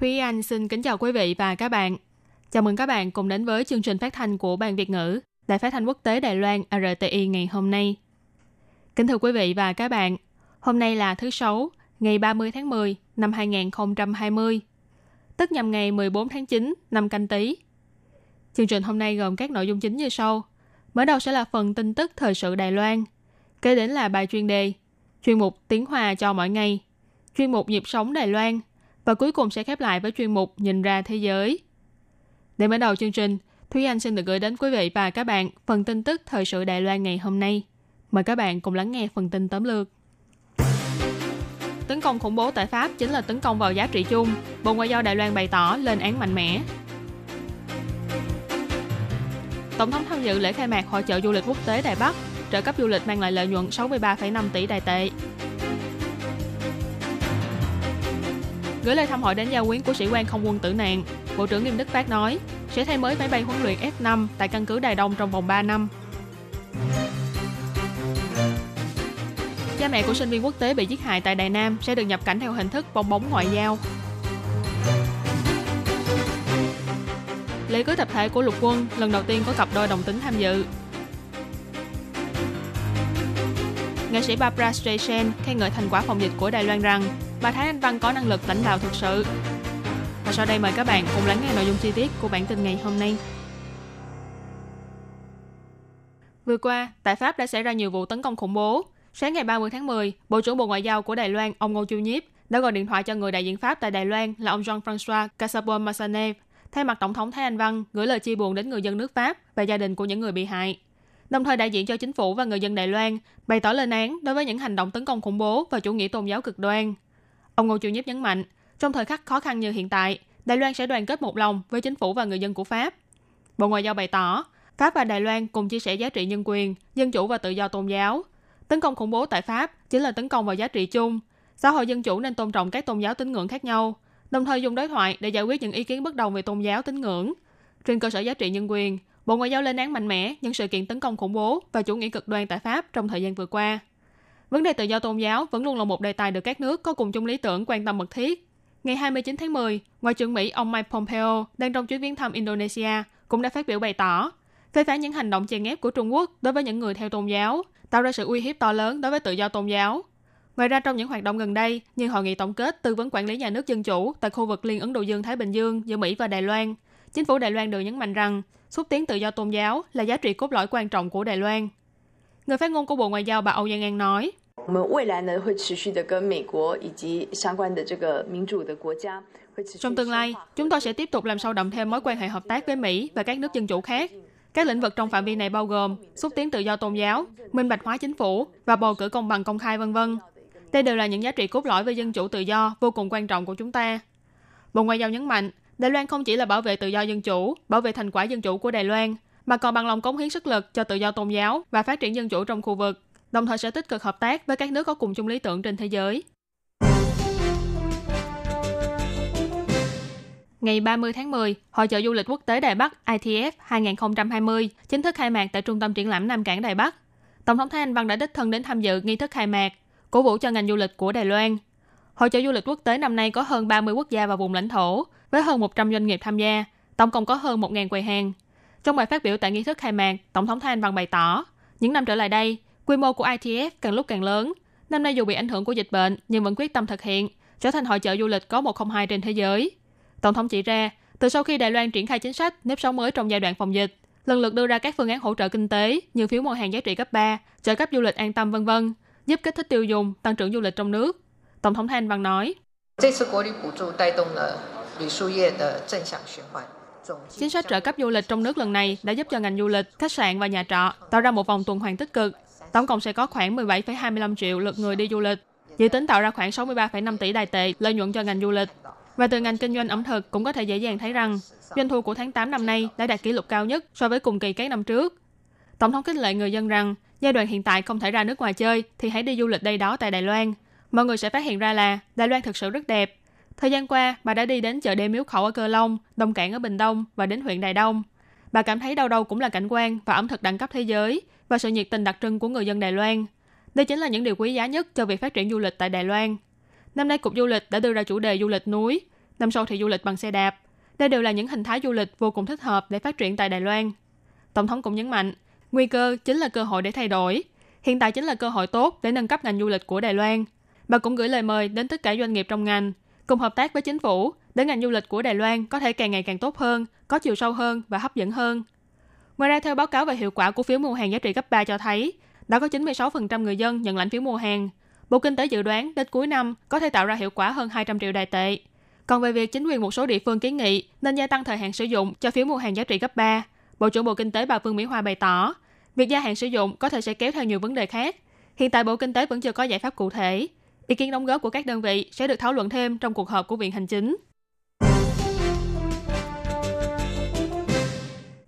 Thúy Anh xin kính chào quý vị và các bạn. Chào mừng các bạn cùng đến với chương trình phát thanh của Ban Việt ngữ Đài Phát thanh Quốc tế Đài Loan RTI ngày hôm nay. Kính thưa quý vị và các bạn, hôm nay là thứ Sáu, ngày 30 tháng 10 năm 2020, tức nhằm ngày 14 tháng 9 năm canh tí. Chương trình hôm nay gồm các nội dung chính như sau. Mở đầu sẽ là phần tin tức thời sự Đài Loan, kế đến là bài chuyên đề, chuyên mục tiếng Hòa cho mỗi ngày, chuyên mục nhịp sống Đài Loan và cuối cùng sẽ khép lại với chuyên mục nhìn ra thế giới. Để mở đầu chương trình, Thúy Anh xin được gửi đến quý vị và các bạn phần tin tức thời sự Đài Loan ngày hôm nay. Mời các bạn cùng lắng nghe phần tin tóm lược. Tấn công khủng bố tại Pháp chính là tấn công vào giá trị chung. Bộ Ngoại giao Đài Loan bày tỏ lên án mạnh mẽ. Tổng thống tham dự lễ khai mạc hội trợ du lịch quốc tế Đài Bắc, trợ cấp du lịch mang lại lợi nhuận 63,5 tỷ đài tệ. Gửi lời thăm hỏi đến gia quyến của sĩ quan không quân tử nạn, Bộ trưởng Nghiêm Đức Phát nói sẽ thay mới máy bay huấn luyện F-5 tại căn cứ Đài Đông trong vòng 3 năm. Cha mẹ của sinh viên quốc tế bị giết hại tại Đài Nam sẽ được nhập cảnh theo hình thức bong bóng ngoại giao. Lễ cưới tập thể của lục quân lần đầu tiên có cặp đôi đồng tính tham dự. Nghệ sĩ Barbara Streisand khen ngợi thành quả phòng dịch của Đài Loan rằng bà Thái Anh Văn có năng lực lãnh đạo thực sự. Và sau đây mời các bạn cùng lắng nghe nội dung chi tiết của bản tin ngày hôm nay. Vừa qua, tại Pháp đã xảy ra nhiều vụ tấn công khủng bố. Sáng ngày 30 tháng 10, Bộ trưởng Bộ Ngoại giao của Đài Loan, ông Ngô Chiêu Nhiếp, đã gọi điện thoại cho người đại diện Pháp tại Đài Loan là ông Jean-François Casabon Massanev, thay mặt Tổng thống Thái Anh Văn gửi lời chia buồn đến người dân nước Pháp và gia đình của những người bị hại. Đồng thời đại diện cho chính phủ và người dân Đài Loan bày tỏ lên án đối với những hành động tấn công khủng bố và chủ nghĩa tôn giáo cực đoan. Ông Ngô Chiêu Nhiếp nhấn mạnh, trong thời khắc khó khăn như hiện tại, Đài Loan sẽ đoàn kết một lòng với chính phủ và người dân của Pháp. Bộ Ngoại giao bày tỏ, Pháp và Đài Loan cùng chia sẻ giá trị nhân quyền, dân chủ và tự do tôn giáo. Tấn công khủng bố tại Pháp chính là tấn công vào giá trị chung. Xã hội dân chủ nên tôn trọng các tôn giáo tín ngưỡng khác nhau, đồng thời dùng đối thoại để giải quyết những ý kiến bất đồng về tôn giáo tín ngưỡng. Trên cơ sở giá trị nhân quyền, Bộ Ngoại giao lên án mạnh mẽ những sự kiện tấn công khủng bố và chủ nghĩa cực đoan tại Pháp trong thời gian vừa qua. Vấn đề tự do tôn giáo vẫn luôn là một đề tài được các nước có cùng chung lý tưởng quan tâm mật thiết. Ngày 29 tháng 10, Ngoại trưởng Mỹ ông Mike Pompeo đang trong chuyến viếng thăm Indonesia cũng đã phát biểu bày tỏ phê phán những hành động chèn ép của Trung Quốc đối với những người theo tôn giáo, tạo ra sự uy hiếp to lớn đối với tự do tôn giáo. Ngoài ra trong những hoạt động gần đây như hội nghị tổng kết tư vấn quản lý nhà nước dân chủ tại khu vực Liên Ấn Độ Dương Thái Bình Dương giữa Mỹ và Đài Loan, chính phủ Đài Loan đều nhấn mạnh rằng xúc tiến tự do tôn giáo là giá trị cốt lõi quan trọng của Đài Loan. Người phát ngôn của Bộ Ngoại giao bà Âu Giang An nói. Trong tương lai, chúng tôi sẽ tiếp tục làm sâu đậm thêm mối quan hệ hợp tác với Mỹ và các nước dân chủ khác. Các lĩnh vực trong phạm vi này bao gồm xúc tiến tự do tôn giáo, minh bạch hóa chính phủ và bầu cử công bằng công khai vân vân. Đây đều là những giá trị cốt lõi về dân chủ tự do vô cùng quan trọng của chúng ta. Bộ Ngoại giao nhấn mạnh, Đài Loan không chỉ là bảo vệ tự do dân chủ, bảo vệ thành quả dân chủ của Đài Loan, mà còn bằng lòng cống hiến sức lực cho tự do tôn giáo và phát triển dân chủ trong khu vực, đồng thời sẽ tích cực hợp tác với các nước có cùng chung lý tưởng trên thế giới. Ngày 30 tháng 10, Hội trợ du lịch quốc tế Đài Bắc ITF 2020 chính thức khai mạc tại Trung tâm triển lãm Nam Cảng Đài Bắc. Tổng thống Thái Anh Văn đã đích thân đến tham dự nghi thức khai mạc, cổ vũ cho ngành du lịch của Đài Loan. Hội trợ du lịch quốc tế năm nay có hơn 30 quốc gia và vùng lãnh thổ, với hơn 100 doanh nghiệp tham gia, tổng cộng có hơn 1.000 quầy hàng. Trong bài phát biểu tại nghi thức khai mạc, Tổng thống Thái Anh Văn bày tỏ, những năm trở lại đây, quy mô của ITF càng lúc càng lớn. Năm nay dù bị ảnh hưởng của dịch bệnh nhưng vẫn quyết tâm thực hiện, trở thành hội chợ du lịch có 102 trên thế giới. Tổng thống chỉ ra, từ sau khi Đài Loan triển khai chính sách nếp sống mới trong giai đoạn phòng dịch, lần lượt đưa ra các phương án hỗ trợ kinh tế như phiếu mua hàng giá trị cấp 3, trợ cấp du lịch an tâm vân vân, giúp kích thích tiêu dùng, tăng trưởng du lịch trong nước. Tổng thống Thanh Văn nói, Chính sách trợ cấp du lịch trong nước lần này đã giúp cho ngành du lịch, khách sạn và nhà trọ tạo ra một vòng tuần hoàn tích cực. Tổng cộng sẽ có khoảng 17,25 triệu lượt người đi du lịch, dự tính tạo ra khoảng 63,5 tỷ đài tệ lợi nhuận cho ngành du lịch. Và từ ngành kinh doanh ẩm thực cũng có thể dễ dàng thấy rằng doanh thu của tháng 8 năm nay đã đạt kỷ lục cao nhất so với cùng kỳ các năm trước. Tổng thống khích lệ người dân rằng giai đoạn hiện tại không thể ra nước ngoài chơi thì hãy đi du lịch đây đó tại Đài Loan. Mọi người sẽ phát hiện ra là Đài Loan thực sự rất đẹp, Thời gian qua, bà đã đi đến chợ đêm miếu khẩu ở Cơ Long, Đông Cảng ở Bình Đông và đến huyện Đài Đông. Bà cảm thấy đâu đâu cũng là cảnh quan và ẩm thực đẳng cấp thế giới và sự nhiệt tình đặc trưng của người dân Đài Loan. Đây chính là những điều quý giá nhất cho việc phát triển du lịch tại Đài Loan. Năm nay, Cục Du lịch đã đưa ra chủ đề du lịch núi, năm sau thì du lịch bằng xe đạp. Đây đều là những hình thái du lịch vô cùng thích hợp để phát triển tại Đài Loan. Tổng thống cũng nhấn mạnh, nguy cơ chính là cơ hội để thay đổi. Hiện tại chính là cơ hội tốt để nâng cấp ngành du lịch của Đài Loan. Bà cũng gửi lời mời đến tất cả doanh nghiệp trong ngành, cùng hợp tác với chính phủ để ngành du lịch của Đài Loan có thể càng ngày càng tốt hơn, có chiều sâu hơn và hấp dẫn hơn. Ngoài ra, theo báo cáo về hiệu quả của phiếu mua hàng giá trị cấp 3 cho thấy, đã có 96% người dân nhận lãnh phiếu mua hàng. Bộ Kinh tế dự đoán đến cuối năm có thể tạo ra hiệu quả hơn 200 triệu đài tệ. Còn về việc chính quyền một số địa phương kiến nghị nên gia tăng thời hạn sử dụng cho phiếu mua hàng giá trị cấp 3, Bộ trưởng Bộ Kinh tế bà Vương Mỹ Hoa bày tỏ, việc gia hạn sử dụng có thể sẽ kéo theo nhiều vấn đề khác. Hiện tại Bộ Kinh tế vẫn chưa có giải pháp cụ thể. Ý kiến đóng góp của các đơn vị sẽ được thảo luận thêm trong cuộc họp của Viện Hành Chính.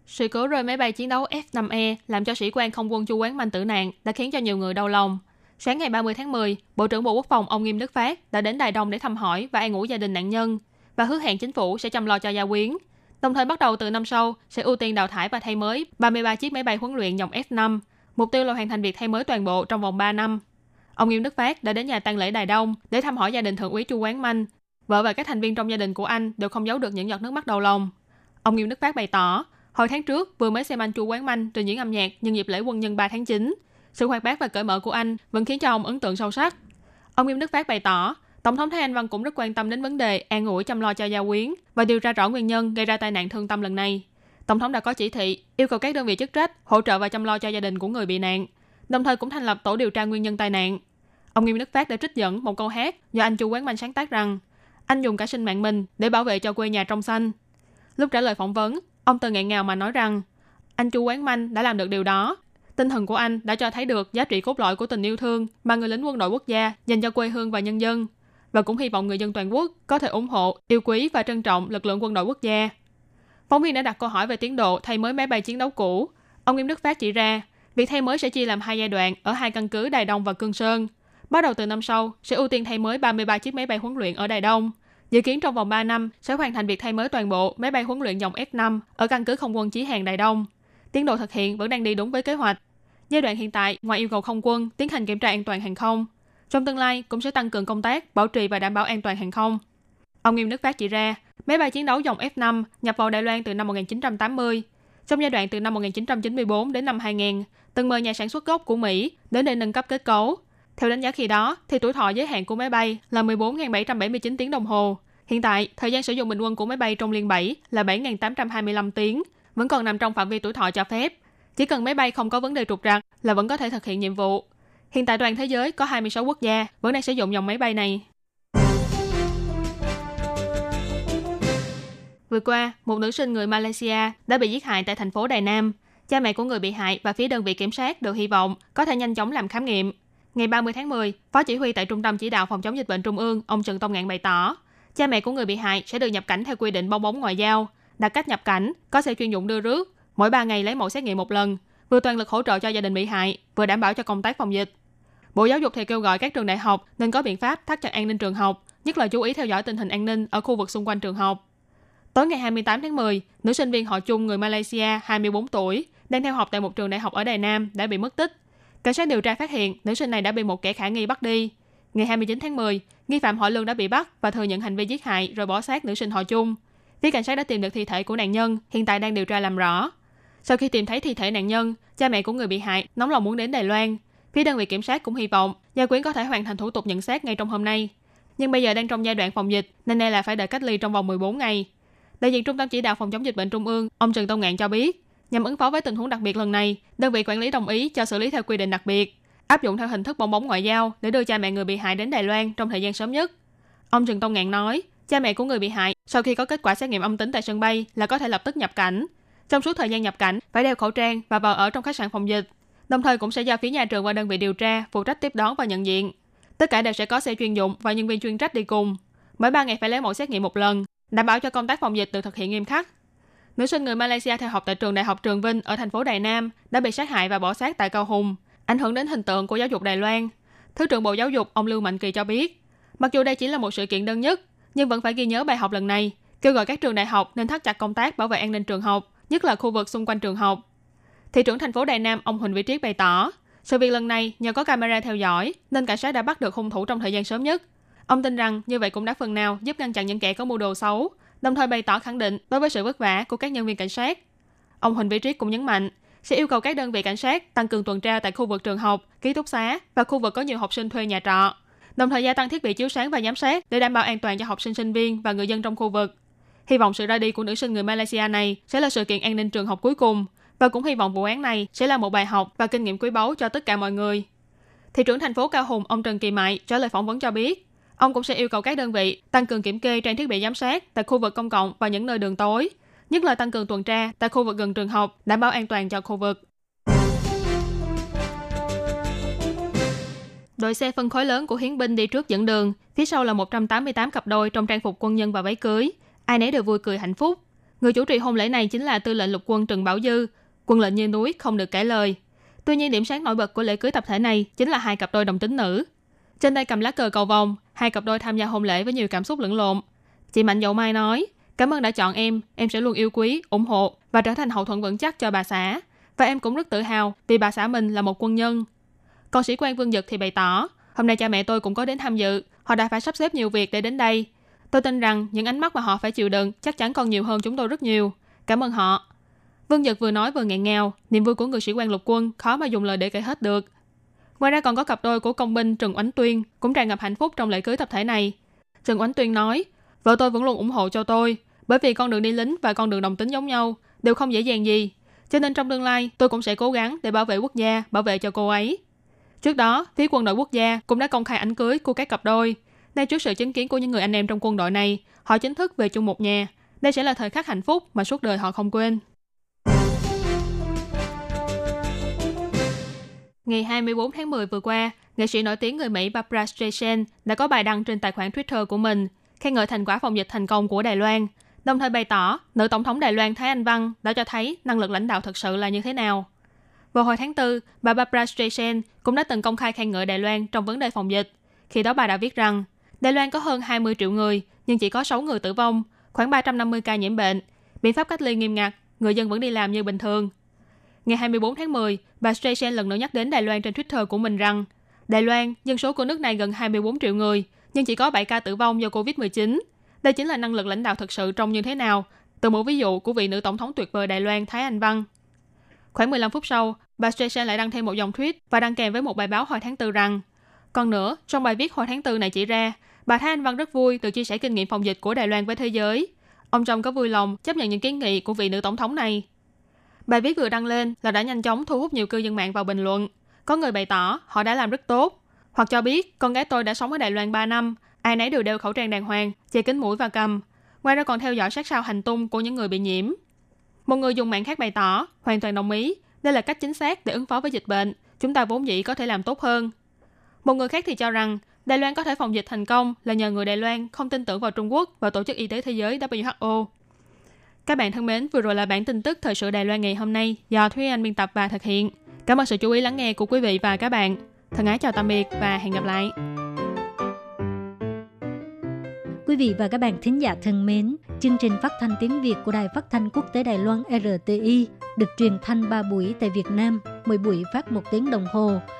Sự cố rơi máy bay chiến đấu F-5E làm cho sĩ quan không quân Chu Quán Manh tử nạn đã khiến cho nhiều người đau lòng. Sáng ngày 30 tháng 10, Bộ trưởng Bộ Quốc phòng ông Nghiêm Đức Phát đã đến Đài Đông để thăm hỏi và an ủi gia đình nạn nhân và hứa hẹn chính phủ sẽ chăm lo cho gia quyến. Đồng thời bắt đầu từ năm sau sẽ ưu tiên đào thải và thay mới 33 chiếc máy bay huấn luyện dòng F5. Mục tiêu là hoàn thành việc thay mới toàn bộ trong vòng 3 năm. Ông Nghiêm Đức Phát đã đến nhà tang lễ Đài Đông để thăm hỏi gia đình thượng úy Chu Quán Manh. Vợ và các thành viên trong gia đình của anh đều không giấu được những giọt nước mắt đầu lòng. Ông Nghiêm Đức Phát bày tỏ, hồi tháng trước vừa mới xem anh Chu Quán Manh trình diễn âm nhạc nhân dịp lễ quân nhân 3 tháng 9. Sự hoạt bát và cởi mở của anh vẫn khiến cho ông ấn tượng sâu sắc. Ông Nghiêm Đức Phát bày tỏ, Tổng thống Thái Anh Văn cũng rất quan tâm đến vấn đề an ủi chăm lo cho gia quyến và điều tra rõ nguyên nhân gây ra tai nạn thương tâm lần này. Tổng thống đã có chỉ thị yêu cầu các đơn vị chức trách hỗ trợ và chăm lo cho gia đình của người bị nạn, đồng thời cũng thành lập tổ điều tra nguyên nhân tai nạn. Ông Nghiêm Đức Phát đã trích dẫn một câu hát do anh Chu Quán Manh sáng tác rằng anh dùng cả sinh mạng mình để bảo vệ cho quê nhà trong xanh. Lúc trả lời phỏng vấn, ông từ nghẹn ngào mà nói rằng anh Chu Quán Manh đã làm được điều đó. Tinh thần của anh đã cho thấy được giá trị cốt lõi của tình yêu thương mà người lính quân đội quốc gia dành cho quê hương và nhân dân và cũng hy vọng người dân toàn quốc có thể ủng hộ, yêu quý và trân trọng lực lượng quân đội quốc gia. Phóng viên đã đặt câu hỏi về tiến độ thay mới máy bay chiến đấu cũ. Ông Nghiêm Đức Phát chỉ ra, việc thay mới sẽ chia làm hai giai đoạn ở hai căn cứ Đài Đông và Cương Sơn. Bắt đầu từ năm sau, sẽ ưu tiên thay mới 33 chiếc máy bay huấn luyện ở Đài Đông. Dự kiến trong vòng 3 năm sẽ hoàn thành việc thay mới toàn bộ máy bay huấn luyện dòng F5 ở căn cứ không quân Chí Hàng Đài Đông. Tiến độ thực hiện vẫn đang đi đúng với kế hoạch. Giai đoạn hiện tại, ngoài yêu cầu không quân tiến hành kiểm tra an toàn hàng không, trong tương lai cũng sẽ tăng cường công tác bảo trì và đảm bảo an toàn hàng không. Ông Nghiêm Đức Phát chỉ ra, máy bay chiến đấu dòng F5 nhập vào Đài Loan từ năm 1980. Trong giai đoạn từ năm 1994 đến năm 2000, từng mời nhà sản xuất gốc của Mỹ đến để nâng cấp kết cấu. Theo đánh giá khi đó, thì tuổi thọ giới hạn của máy bay là 14.779 tiếng đồng hồ. Hiện tại, thời gian sử dụng bình quân của máy bay trong liên 7 là 7.825 tiếng, vẫn còn nằm trong phạm vi tuổi thọ cho phép. Chỉ cần máy bay không có vấn đề trục trặc là vẫn có thể thực hiện nhiệm vụ. Hiện tại toàn thế giới có 26 quốc gia vẫn đang sử dụng dòng máy bay này. Vừa qua, một nữ sinh người Malaysia đã bị giết hại tại thành phố Đài Nam. Cha mẹ của người bị hại và phía đơn vị kiểm sát đều hy vọng có thể nhanh chóng làm khám nghiệm. Ngày 30 tháng 10, Phó chỉ huy tại Trung tâm Chỉ đạo Phòng chống dịch bệnh Trung ương, ông Trần Tông Ngạn bày tỏ, cha mẹ của người bị hại sẽ được nhập cảnh theo quy định bong bóng ngoại giao, đặt cách nhập cảnh, có xe chuyên dụng đưa rước, mỗi 3 ngày lấy mẫu xét nghiệm một lần, vừa toàn lực hỗ trợ cho gia đình bị hại, vừa đảm bảo cho công tác phòng dịch. Bộ Giáo dục thì kêu gọi các trường đại học nên có biện pháp thắt chặt an ninh trường học, nhất là chú ý theo dõi tình hình an ninh ở khu vực xung quanh trường học. Tối ngày 28 tháng 10, nữ sinh viên họ Chung người Malaysia 24 tuổi đang theo học tại một trường đại học ở Đài Nam đã bị mất tích. Cảnh sát điều tra phát hiện nữ sinh này đã bị một kẻ khả nghi bắt đi. Ngày 29 tháng 10, nghi phạm họ Lương đã bị bắt và thừa nhận hành vi giết hại rồi bỏ xác nữ sinh họ Chung. Phía cảnh sát đã tìm được thi thể của nạn nhân, hiện tại đang điều tra làm rõ. Sau khi tìm thấy thi thể nạn nhân, cha mẹ của người bị hại nóng lòng muốn đến Đài Loan, Phía đơn vị kiểm sát cũng hy vọng gia quyến có thể hoàn thành thủ tục nhận xét ngay trong hôm nay. Nhưng bây giờ đang trong giai đoạn phòng dịch nên đây là phải đợi cách ly trong vòng 14 ngày. Đại diện Trung tâm Chỉ đạo Phòng chống dịch bệnh Trung ương, ông Trần Tông Ngạn cho biết, nhằm ứng phó với tình huống đặc biệt lần này, đơn vị quản lý đồng ý cho xử lý theo quy định đặc biệt, áp dụng theo hình thức bong bóng ngoại giao để đưa cha mẹ người bị hại đến Đài Loan trong thời gian sớm nhất. Ông Trần Tông Ngạn nói, cha mẹ của người bị hại sau khi có kết quả xét nghiệm âm tính tại sân bay là có thể lập tức nhập cảnh. Trong suốt thời gian nhập cảnh, phải đeo khẩu trang và vào ở trong khách sạn phòng dịch đồng thời cũng sẽ giao phía nhà trường và đơn vị điều tra phụ trách tiếp đón và nhận diện. Tất cả đều sẽ có xe chuyên dụng và nhân viên chuyên trách đi cùng. Mỗi 3 ngày phải lấy mẫu xét nghiệm một lần, đảm bảo cho công tác phòng dịch được thực hiện nghiêm khắc. Nữ sinh người Malaysia theo học tại trường Đại học Trường Vinh ở thành phố Đài Nam đã bị sát hại và bỏ xác tại Cao Hùng, ảnh hưởng đến hình tượng của giáo dục Đài Loan. Thứ trưởng Bộ Giáo dục ông Lưu Mạnh Kỳ cho biết, mặc dù đây chỉ là một sự kiện đơn nhất, nhưng vẫn phải ghi nhớ bài học lần này, kêu gọi các trường đại học nên thắt chặt công tác bảo vệ an ninh trường học, nhất là khu vực xung quanh trường học. Thị trưởng thành phố Đài Nam ông Huỳnh Vĩ Triết bày tỏ, sự việc lần này nhờ có camera theo dõi nên cảnh sát đã bắt được hung thủ trong thời gian sớm nhất. Ông tin rằng như vậy cũng đã phần nào giúp ngăn chặn những kẻ có mưu đồ xấu, đồng thời bày tỏ khẳng định đối với sự vất vả của các nhân viên cảnh sát. Ông Huỳnh Vĩ Triết cũng nhấn mạnh sẽ yêu cầu các đơn vị cảnh sát tăng cường tuần tra tại khu vực trường học, ký túc xá và khu vực có nhiều học sinh thuê nhà trọ, đồng thời gia tăng thiết bị chiếu sáng và giám sát để đảm bảo an toàn cho học sinh sinh viên và người dân trong khu vực. Hy vọng sự ra đi của nữ sinh người Malaysia này sẽ là sự kiện an ninh trường học cuối cùng và cũng hy vọng vụ án này sẽ là một bài học và kinh nghiệm quý báu cho tất cả mọi người. Thị trưởng thành phố Cao Hùng ông Trần Kỳ Mại trả lời phỏng vấn cho biết, ông cũng sẽ yêu cầu các đơn vị tăng cường kiểm kê trang thiết bị giám sát tại khu vực công cộng và những nơi đường tối, nhất là tăng cường tuần tra tại khu vực gần trường học, đảm bảo an toàn cho khu vực. Đội xe phân khối lớn của hiến binh đi trước dẫn đường, phía sau là 188 cặp đôi trong trang phục quân nhân và váy cưới. Ai nấy đều vui cười hạnh phúc. Người chủ trì hôn lễ này chính là tư lệnh lục quân Trần Bảo Dư, quân lệnh như núi không được kể lời. Tuy nhiên điểm sáng nổi bật của lễ cưới tập thể này chính là hai cặp đôi đồng tính nữ. Trên tay cầm lá cờ cầu vồng, hai cặp đôi tham gia hôn lễ với nhiều cảm xúc lẫn lộn. Chị Mạnh Dậu Mai nói, cảm ơn đã chọn em, em sẽ luôn yêu quý, ủng hộ và trở thành hậu thuẫn vững chắc cho bà xã. Và em cũng rất tự hào vì bà xã mình là một quân nhân. Còn sĩ quan Vương Dực thì bày tỏ, hôm nay cha mẹ tôi cũng có đến tham dự, họ đã phải sắp xếp nhiều việc để đến đây. Tôi tin rằng những ánh mắt mà họ phải chịu đựng chắc chắn còn nhiều hơn chúng tôi rất nhiều. Cảm ơn họ. Vương Nhật vừa nói vừa nghẹn ngào, niềm vui của người sĩ quan lục quân khó mà dùng lời để kể hết được. Ngoài ra còn có cặp đôi của công binh Trần Oánh Tuyên cũng tràn ngập hạnh phúc trong lễ cưới tập thể này. Trần Oánh Tuyên nói, vợ tôi vẫn luôn ủng hộ cho tôi, bởi vì con đường đi lính và con đường đồng tính giống nhau, đều không dễ dàng gì. Cho nên trong tương lai, tôi cũng sẽ cố gắng để bảo vệ quốc gia, bảo vệ cho cô ấy. Trước đó, phía quân đội quốc gia cũng đã công khai ảnh cưới của các cặp đôi. Nay trước sự chứng kiến của những người anh em trong quân đội này, họ chính thức về chung một nhà. Đây sẽ là thời khắc hạnh phúc mà suốt đời họ không quên. Ngày 24 tháng 10 vừa qua, nghệ sĩ nổi tiếng người Mỹ Barbara Streisand đã có bài đăng trên tài khoản Twitter của mình khen ngợi thành quả phòng dịch thành công của Đài Loan, đồng thời bày tỏ nữ tổng thống Đài Loan Thái Anh Văn đã cho thấy năng lực lãnh đạo thực sự là như thế nào. Vào hồi tháng 4, bà Barbara Streisand cũng đã từng công khai khen ngợi Đài Loan trong vấn đề phòng dịch. Khi đó bà đã viết rằng, Đài Loan có hơn 20 triệu người, nhưng chỉ có 6 người tử vong, khoảng 350 ca nhiễm bệnh. Biện pháp cách ly nghiêm ngặt, người dân vẫn đi làm như bình thường. Ngày 24 tháng 10, bà Streisand lần nữa nhắc đến Đài Loan trên Twitter của mình rằng, Đài Loan, dân số của nước này gần 24 triệu người, nhưng chỉ có 7 ca tử vong do COVID-19. Đây chính là năng lực lãnh đạo thực sự trông như thế nào, từ một ví dụ của vị nữ tổng thống tuyệt vời Đài Loan Thái Anh Văn. Khoảng 15 phút sau, bà Streisand lại đăng thêm một dòng tweet và đăng kèm với một bài báo hồi tháng 4 rằng còn nữa, trong bài viết hồi tháng 4 này chỉ ra, bà Thái Anh Văn rất vui từ chia sẻ kinh nghiệm phòng dịch của Đài Loan với thế giới. Ông Trump có vui lòng chấp nhận những kiến nghị của vị nữ tổng thống này. Bài viết vừa đăng lên là đã nhanh chóng thu hút nhiều cư dân mạng vào bình luận. Có người bày tỏ họ đã làm rất tốt, hoặc cho biết con gái tôi đã sống ở Đài Loan 3 năm, ai nấy đều đeo khẩu trang đàng hoàng, che kính mũi và cầm. Ngoài ra còn theo dõi sát sao hành tung của những người bị nhiễm. Một người dùng mạng khác bày tỏ, hoàn toàn đồng ý, đây là cách chính xác để ứng phó với dịch bệnh, chúng ta vốn dĩ có thể làm tốt hơn. Một người khác thì cho rằng Đài Loan có thể phòng dịch thành công là nhờ người Đài Loan không tin tưởng vào Trung Quốc và Tổ chức Y tế Thế giới WHO. Các bạn thân mến, vừa rồi là bản tin tức thời sự Đài Loan ngày hôm nay do Thúy Anh biên tập và thực hiện. Cảm ơn sự chú ý lắng nghe của quý vị và các bạn. Thân ái chào tạm biệt và hẹn gặp lại. Quý vị và các bạn thính giả thân mến, chương trình phát thanh tiếng Việt của Đài Phát thanh Quốc tế Đài Loan RTI được truyền thanh 3 buổi tại Việt Nam, mỗi buổi phát một tiếng đồng hồ.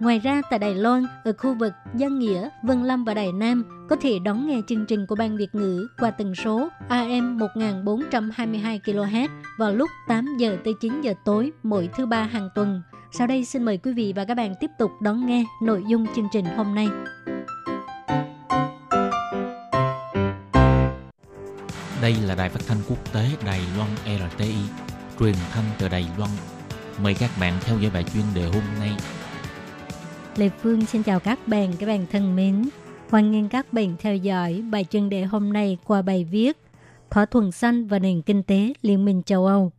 Ngoài ra tại Đài Loan, ở khu vực Giang Nghĩa, Vân Lâm và Đài Nam có thể đón nghe chương trình của Ban Việt ngữ qua tần số AM 1422 kHz vào lúc 8 giờ tới 9 giờ tối mỗi thứ ba hàng tuần. Sau đây xin mời quý vị và các bạn tiếp tục đón nghe nội dung chương trình hôm nay. Đây là đài phát thanh quốc tế Đài Loan RTI, truyền thanh từ Đài Loan. Mời các bạn theo dõi bài chuyên đề hôm nay. Lê Phương xin chào các bạn, các bạn thân mến. Hoan nghênh các bạn theo dõi bài chuyên đề hôm nay qua bài viết Thỏa thuận xanh và nền kinh tế Liên minh châu Âu.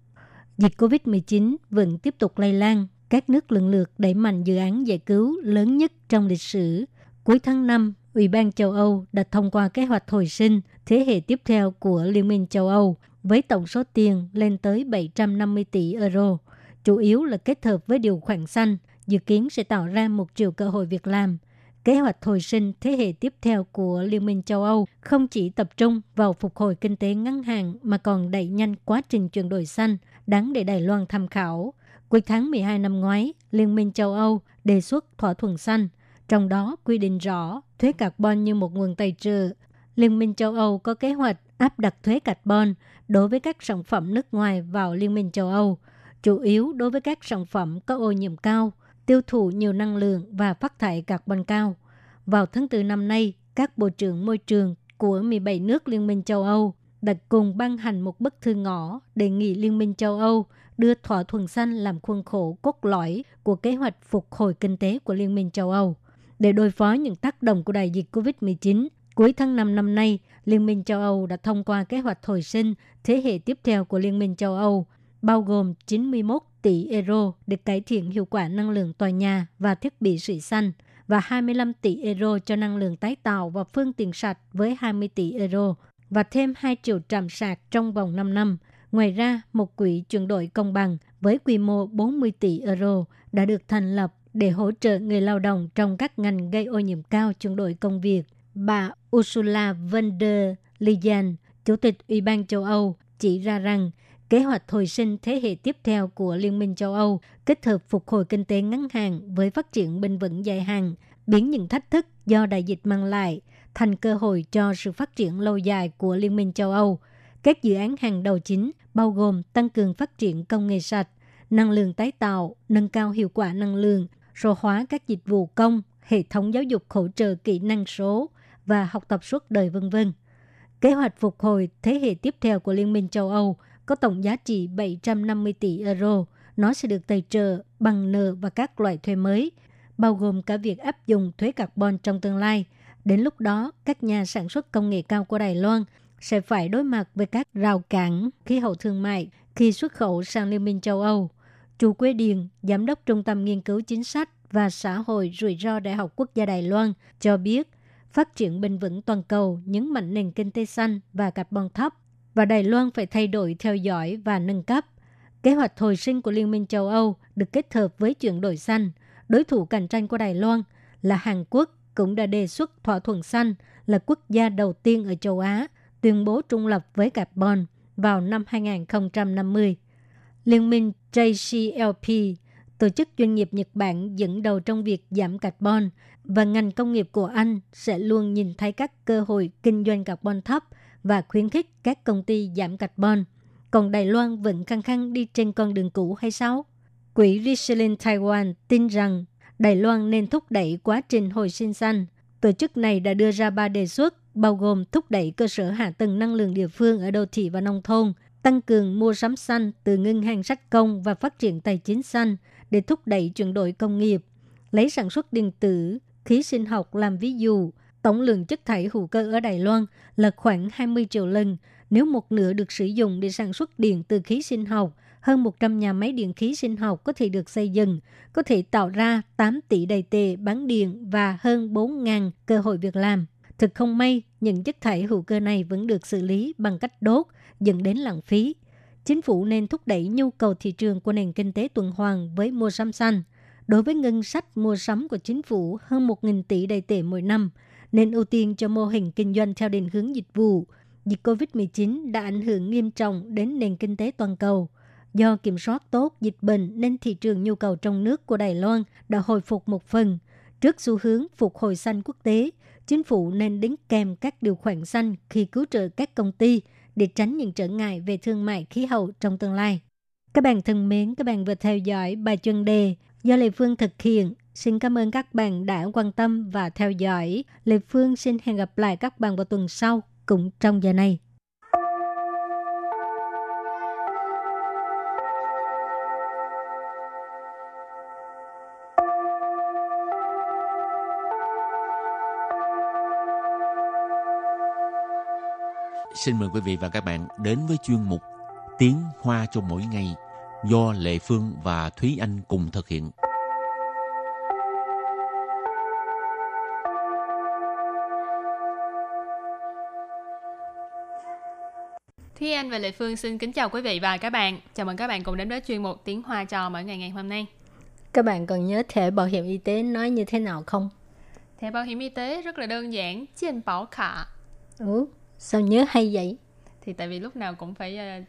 Dịch COVID-19 vẫn tiếp tục lây lan, các nước lần lượt đẩy mạnh dự án giải cứu lớn nhất trong lịch sử. Cuối tháng 5, Ủy ban châu Âu đã thông qua kế hoạch hồi sinh thế hệ tiếp theo của Liên minh châu Âu với tổng số tiền lên tới 750 tỷ euro, chủ yếu là kết hợp với điều khoản xanh, dự kiến sẽ tạo ra một triệu cơ hội việc làm. Kế hoạch hồi sinh thế hệ tiếp theo của Liên minh châu Âu không chỉ tập trung vào phục hồi kinh tế ngắn hạn mà còn đẩy nhanh quá trình chuyển đổi xanh, đáng để Đài Loan tham khảo. Cuối tháng 12 năm ngoái, Liên minh châu Âu đề xuất thỏa thuận xanh, trong đó quy định rõ thuế carbon như một nguồn tài trợ. Liên minh châu Âu có kế hoạch áp đặt thuế carbon đối với các sản phẩm nước ngoài vào Liên minh châu Âu, chủ yếu đối với các sản phẩm có ô nhiễm cao, tiêu thụ nhiều năng lượng và phát thải carbon cao. Vào tháng 4 năm nay, các bộ trưởng môi trường của 17 nước Liên minh châu Âu đã cùng ban hành một bức thư ngõ đề nghị Liên minh châu Âu đưa thỏa thuận xanh làm khuôn khổ cốt lõi của kế hoạch phục hồi kinh tế của Liên minh châu Âu. Để đối phó những tác động của đại dịch COVID-19, cuối tháng 5 năm nay, Liên minh châu Âu đã thông qua kế hoạch hồi sinh thế hệ tiếp theo của Liên minh châu Âu, bao gồm 91 tỷ euro để cải thiện hiệu quả năng lượng tòa nhà và thiết bị sưởi xanh và 25 tỷ euro cho năng lượng tái tạo và phương tiện sạch với 20 tỷ euro và thêm 2 triệu trạm sạc trong vòng 5 năm. Ngoài ra, một quỹ chuyển đổi công bằng với quy mô 40 tỷ euro đã được thành lập để hỗ trợ người lao động trong các ngành gây ô nhiễm cao chuyển đổi công việc. Bà Ursula von der Leyen, Chủ tịch Ủy ban châu Âu, chỉ ra rằng kế hoạch hồi sinh thế hệ tiếp theo của Liên minh châu Âu kết hợp phục hồi kinh tế ngắn hạn với phát triển bền vững dài hạn, biến những thách thức do đại dịch mang lại thành cơ hội cho sự phát triển lâu dài của Liên minh châu Âu. Các dự án hàng đầu chính bao gồm tăng cường phát triển công nghệ sạch, năng lượng tái tạo, nâng cao hiệu quả năng lượng, số hóa các dịch vụ công, hệ thống giáo dục hỗ trợ kỹ năng số và học tập suốt đời vân vân. Kế hoạch phục hồi thế hệ tiếp theo của Liên minh châu Âu có tổng giá trị 750 tỷ euro. Nó sẽ được tài trợ bằng nợ và các loại thuế mới, bao gồm cả việc áp dụng thuế carbon trong tương lai. Đến lúc đó, các nhà sản xuất công nghệ cao của Đài Loan sẽ phải đối mặt với các rào cản khí hậu thương mại khi xuất khẩu sang Liên minh châu Âu. Chu Quế Điền, Giám đốc Trung tâm Nghiên cứu Chính sách và Xã hội Rủi ro Đại học Quốc gia Đài Loan cho biết, phát triển bền vững toàn cầu nhấn mạnh nền kinh tế xanh và carbon thấp và Đài Loan phải thay đổi theo dõi và nâng cấp. Kế hoạch hồi sinh của Liên minh châu Âu được kết hợp với chuyển đổi xanh. Đối thủ cạnh tranh của Đài Loan là Hàn Quốc cũng đã đề xuất thỏa thuận xanh là quốc gia đầu tiên ở châu Á tuyên bố trung lập với carbon vào năm 2050. Liên minh JCLP, tổ chức doanh nghiệp Nhật Bản dẫn đầu trong việc giảm carbon và ngành công nghiệp của Anh sẽ luôn nhìn thấy các cơ hội kinh doanh carbon thấp và khuyến khích các công ty giảm carbon. Còn Đài Loan vẫn khăng khăng đi trên con đường cũ hay sao? Quỹ Resilient Taiwan tin rằng Đài Loan nên thúc đẩy quá trình hồi sinh xanh. Tổ chức này đã đưa ra ba đề xuất bao gồm thúc đẩy cơ sở hạ tầng năng lượng địa phương ở đô thị và nông thôn, tăng cường mua sắm xanh từ ngân hàng sách công và phát triển tài chính xanh để thúc đẩy chuyển đổi công nghiệp, lấy sản xuất điện tử, khí sinh học làm ví dụ, tổng lượng chất thải hữu cơ ở Đài Loan là khoảng 20 triệu lần. Nếu một nửa được sử dụng để sản xuất điện từ khí sinh học, hơn 100 nhà máy điện khí sinh học có thể được xây dựng, có thể tạo ra 8 tỷ đầy tệ bán điện và hơn 4.000 cơ hội việc làm. Thực không may, những chất thải hữu cơ này vẫn được xử lý bằng cách đốt, dẫn đến lãng phí. Chính phủ nên thúc đẩy nhu cầu thị trường của nền kinh tế tuần hoàn với mua sắm xanh. Đối với ngân sách mua sắm của chính phủ hơn 1.000 tỷ đầy tệ mỗi năm, nên ưu tiên cho mô hình kinh doanh theo định hướng dịch vụ. Dịch COVID-19 đã ảnh hưởng nghiêm trọng đến nền kinh tế toàn cầu. Do kiểm soát tốt dịch bệnh nên thị trường nhu cầu trong nước của Đài Loan đã hồi phục một phần. Trước xu hướng phục hồi xanh quốc tế, chính phủ nên đính kèm các điều khoản xanh khi cứu trợ các công ty để tránh những trở ngại về thương mại khí hậu trong tương lai. Các bạn thân mến, các bạn vừa theo dõi bài chuyên đề do Lê Phương thực hiện. Xin cảm ơn các bạn đã quan tâm và theo dõi. Lê Phương xin hẹn gặp lại các bạn vào tuần sau, cũng trong giờ này. Xin mời quý vị và các bạn đến với chuyên mục Tiếng Hoa cho mỗi ngày do Lệ Phương và Thúy Anh cùng thực hiện. Thúy Anh và Lệ Phương xin kính chào quý vị và các bạn. Chào mừng các bạn cùng đến với chuyên mục Tiếng Hoa cho mỗi ngày ngày hôm nay. Các bạn còn nhớ thẻ bảo hiểm y tế nói như thế nào không? Thẻ bảo hiểm y tế rất là đơn giản, trên bảo khả. Ừ, sao nhớ hay vậy? Thì tại vì lúc nào cũng phải uh,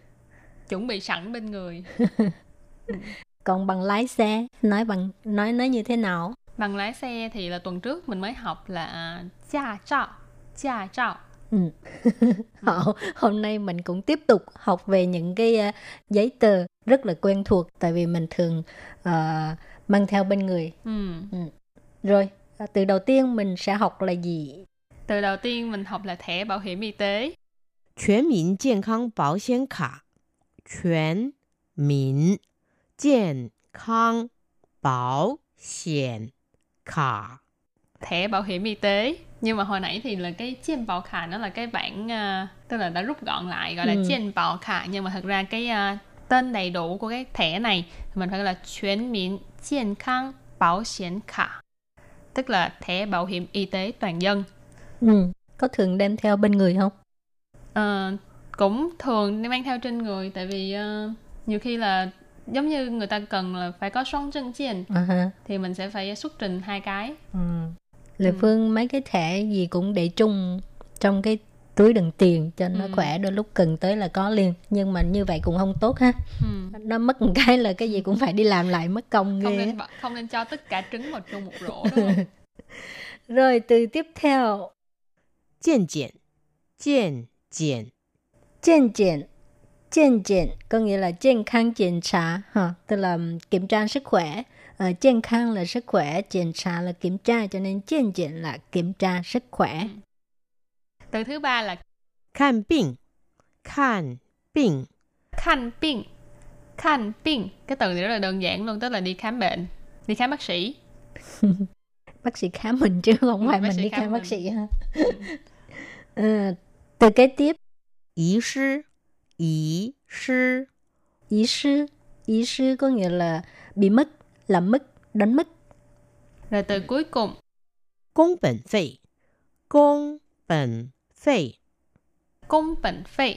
chuẩn bị sẵn bên người. Còn bằng lái xe, nói bằng nói nói như thế nào? Bằng lái xe thì là tuần trước mình mới học là gia trao, gia trao. Ừ. Họ, hôm nay mình cũng tiếp tục học về những cái uh, giấy tờ rất là quen thuộc tại vì mình thường uh, mang theo bên người. Ừ. Ừ. Rồi, à, từ đầu tiên mình sẽ học là gì? Từ đầu tiên mình học là thẻ bảo hiểm y tế. 全民健康保险卡，全民健康保险卡。 thẻ bảo hiểm y tế nhưng mà hồi nãy thì là cái chiên bảo khả nó là cái bản uh, tức là đã rút gọn lại gọi là ừ. chiên bảo khả nhưng mà thật ra cái uh, tên đầy đủ của cái thẻ này thì mình phải gọi là chuyển miễn chiên khang bảo hiểm khả tức là thẻ bảo hiểm y tế toàn dân ừ. có thường đem theo bên người không uh, cũng thường mang theo trên người tại vì uh, nhiều khi là giống như người ta cần là phải có song chân chiên uh-huh. thì mình sẽ phải xuất trình hai cái ừ lệ ừ. phương mấy cái thẻ gì cũng để chung trong cái túi đựng tiền cho nó ừ. khỏe đôi lúc cần tới là có liền nhưng mà như vậy cũng không tốt ha ừ. nó mất một cái là cái gì cũng phải đi làm lại mất công ghê không nên, không nên cho tất cả trứng vào chung một rổ đúng không? rồi từ tiếp theo Chèn chèn Chèn chèn Chèn chèn Chèn chèn có nghĩa là 健 khang kiểm tra ha tức là kiểm tra sức khỏe Ờ, 健康 là sức khỏe kiểm tra là kiểm tra cho nên 健检 là kiểm tra sức khỏe từ thứ ba là 看病，看病， khanh bệnh khanh bệnh cái từ này rất là đơn giản luôn tức là đi khám bệnh đi khám bác sĩ bác sĩ khám mình chứ không Ừ, phải bác mình sĩ đi khám khám bác mình. sĩ ha Ờ, từ kế tiếp 医师，医师， ý sư ý sư có nghĩa là bị mất là mất đánh mất Rồi từ cuối cùng. Công bệnh phê. Công bệnh phê. Công bệnh phê.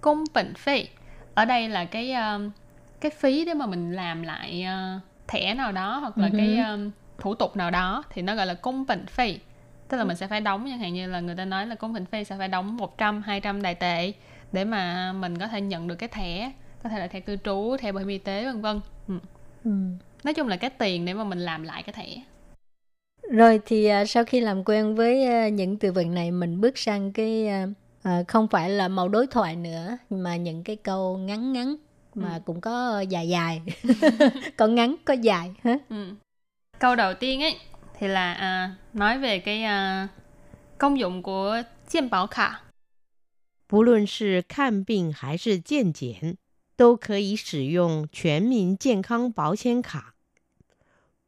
Công bệnh phê. Ở đây là cái uh, cái phí để mà mình làm lại uh, thẻ nào đó hoặc là uh-huh. cái um, thủ tục nào đó thì nó gọi là công bệnh phê tức là mình sẽ phải đóng chẳng hạn như là người ta nói là công bệnh phê sẽ phải đóng 100 200 đại tệ để mà mình có thể nhận được cái thẻ có thể là thẻ cư trú thẻ bảo hiểm y tế vân vân ừ. ừ nói chung là cái tiền để mà mình làm lại cái thẻ rồi thì à, sau khi làm quen với à, những từ vựng này mình bước sang cái à, à, không phải là mẫu đối thoại nữa mà những cái câu ngắn ngắn mà Ừ. cũng có dài dài có ngắn có dài ha Ừ. Câu đầu tiên ấy thì là à, nói về cái à, công dụng của健保卡. 不论是看病还是健检，都可以使用全民健康保险卡。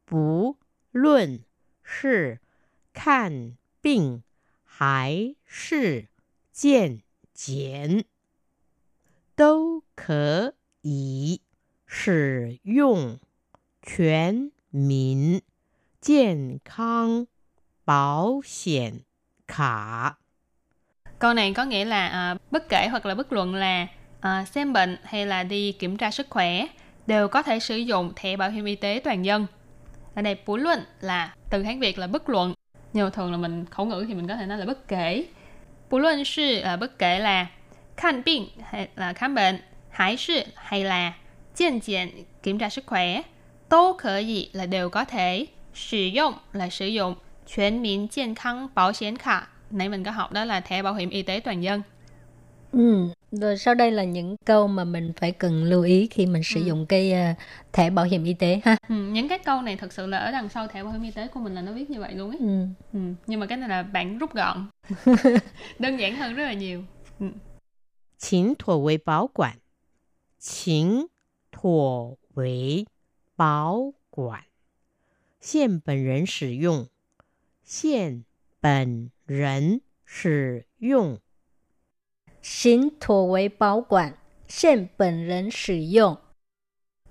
不论是看病还是健检，都可以使用全民健康保险卡。 Câu này có nghĩa là à, bất kể hoặc là bất luận là à, xem bệnh hay là đi kiểm tra sức khỏe đều có thể sử dụng thẻ bảo hiểm y tế toàn dân. Ở đây bú luận là từ Hán Việt là bất luận. Nhưng mà thường là mình khẩu ngữ thì mình có thể nói là bất kể. Bú luận sư là bất kể là khám bệnh hay là khám bệnh, hải sư hay là健检kiểm tra sức khỏe,都可以 là đều có thể, sử dụng là sử dụng,全民健康保险卡nãy mình có học đó là thẻ bảo hiểm y tế toàn dân. ừ. rồi sau đây là những câu mà mình phải cần lưu ý khi mình sử Ừ. dụng cái à, thẻ bảo hiểm y tế ha Ừ, những cái câu này thật sự là ở đằng sau thẻ bảo hiểm y tế của mình là nó viết như vậy luôn ấy. ừ. Ừ, nhưng mà cái này là bản rút gọn. Đơn giản hơn rất là nhiều. Ừ. 请妥为保管，请妥为保管，现本人使用，现本人使用， Xin thuộc với bảo quản, xin bản nhân sử dụng.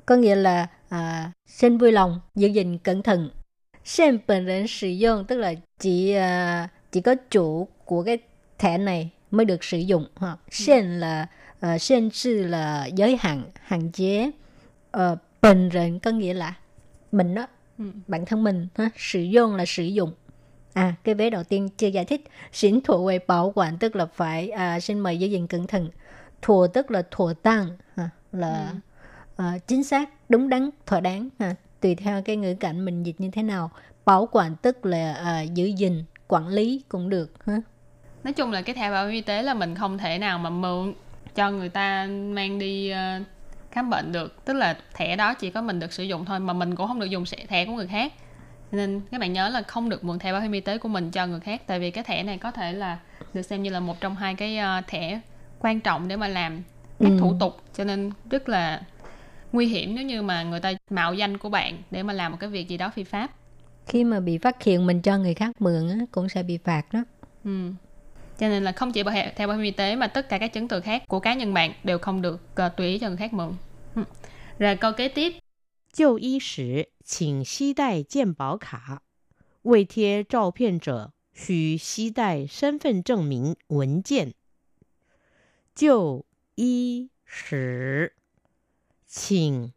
Có nghĩa là à, xin vui lòng giữ gìn cẩn thận. Xin bản nhân sử dụng tức là chỉ à, chỉ có chủ của cái thẻ này mới được sử dụng ha. Xin là uh, xin sư là giới hạn hạn chế uh, bình rệnh có nghĩa là mình đó ừ. bản thân mình ha. sử dụng là sử dụng À, cái vế đầu tiên chưa giải thích. Xin thủ về bảo quản tức là phải à, xin mời giữ gìn cẩn thận. Thùa tức là thùa tăng, à, là ừ. à, chính xác, đúng đắn, thỏa đáng. À, tùy theo cái ngữ cảnh mình dịch như thế nào. Bảo quản tức là à, giữ gìn, quản lý cũng được. Ha. Nói chung là cái thẻ bảo hiểm y tế là mình không thể nào mà mượn cho người ta mang đi uh, khám bệnh được. Tức là thẻ đó chỉ có mình được sử dụng thôi mà mình cũng không được dùng thẻ của người khác nên các bạn nhớ là không được mượn thẻ bảo hiểm y tế của mình cho người khác tại vì cái thẻ này có thể là được xem như là một trong hai cái uh, thẻ quan trọng để mà làm các ừ. thủ tục cho nên rất là nguy hiểm nếu như mà người ta mạo danh của bạn để mà làm một cái việc gì đó phi pháp khi mà bị phát hiện mình cho người khác mượn á, cũng sẽ bị phạt đó ừ. cho nên là không chỉ bảo hiểm, theo bảo hiểm y tế mà tất cả các chứng từ khác của cá nhân bạn đều không được uh, tùy ý cho người khác mượn ừ. rồi câu kế tiếp 就医时，请携带健保卡。未贴照片者，需携带身份证明文件。就医时，请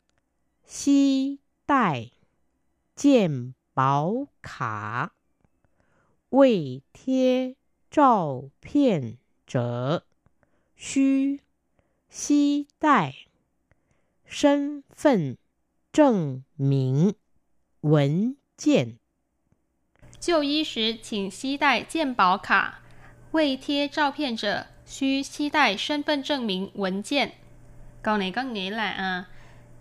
携带健保卡。未贴照片者，需携带身份。证明文件。就医时请携带健保卡，未贴照片者需携带身份证明文件. Câu này có nghĩa là à,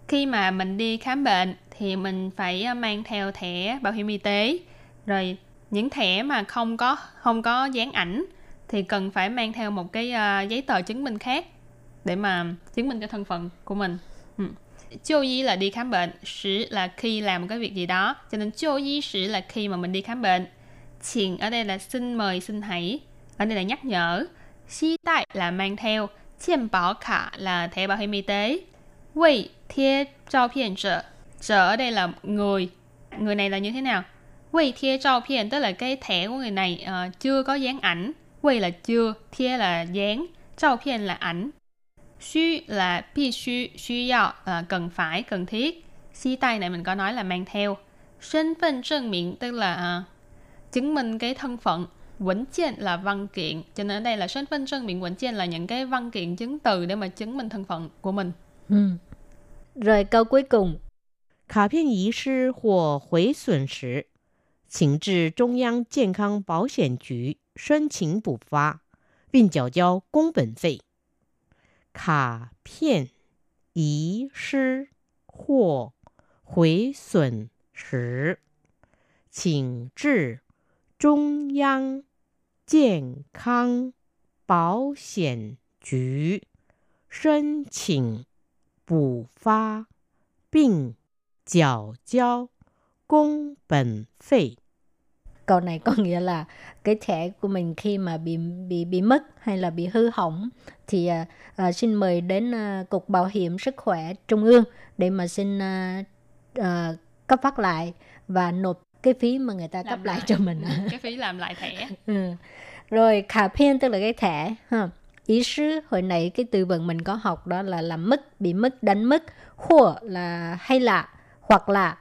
khi mà mình đi khám bệnh thì mình phải à, mang theo thẻ bảo hiểm y tế. Rồi những thẻ mà không có không có dán ảnh thì cần phải mang theo một cái uh, giấy tờ chứng minh khác để mà chứng minh cái thân phận của mình. Ừ. Chiêu y là đi khám bệnh, sử là khi làm một cái việc gì đó. Cho nên chiêu y sử là khi mà mình đi khám bệnh. 请 ở đây là xin mời, xin hãy. Ở đây là nhắc nhở. Xí tại là mang theo. Chiên bảo khả là thẻ bảo hiểm y tế. Wei thiết trao phiền trở. Trở ở đây là người. Người này là như thế nào? Wei thiết trao phiền tức là cái thẻ của người này uh, chưa có dán ảnh. Wei là chưa, thiết là dán. Trao phiền là ảnh 需 là 必须需要 là cần phải cần thiết xí tay này mình có nói là mang theo thân phận chứng minh tức là uh, chứng minh cái thân phận Quẩn kiện là văn kiện cho nên ở đây là thân phận chứng minh quẩn kiện là những cái văn kiện chứng từ để mà chứng minh thân phận của mình ừ. rồi câu cuối cùng 卡片遗失或毁损时，请至中央健康保险局申请补发，并缴交工本费。 卡片遗失或毁损时，请至中央健康保险局申请补发，并缴交工本费。Câu này có nghĩa là cái thẻ của mình khi mà bị bị bị mất hay là bị hư hỏng thì à, xin mời đến à, cục bảo hiểm sức khỏe trung ương để mà xin à, à, cấp phát lại và nộp cái phí mà người ta làm cấp lại, lại. cho mình. Cái phí làm lại thẻ. Ừ. rồi 卡片 tức là cái thẻ ha. Ý sư hồi nãy cái từ vựng mình có học đó là làm mất bị mất đánh mất hoặc là hay là hoặc là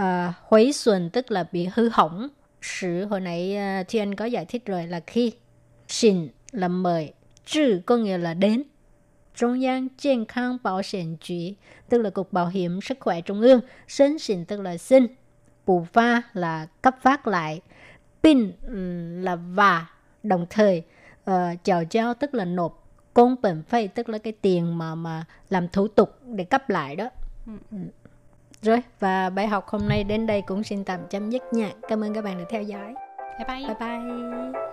uh, hủy xuân tức là bị hư hỏng sự hồi nãy uh, Thiên có giải thích rồi là khi xin là mời, trừ có nghĩa là đến. Trung gian trên khang Bảo hiểm hiểm 局, tức là Cục Bảo hiểm Sức khỏe Trung ương, xin xin tức là xin, bù pha là cấp phát lại, pin là và, đồng thời uh, chào giao tức là nộp, công bệnh phây tức là cái tiền mà mà làm thủ tục để cấp lại đó. Ừ. ừ. Rồi, và bài học hôm nay đến đây cũng xin tạm chấm dứt nha. Cảm ơn các bạn đã theo dõi. Bye bye. Bye bye.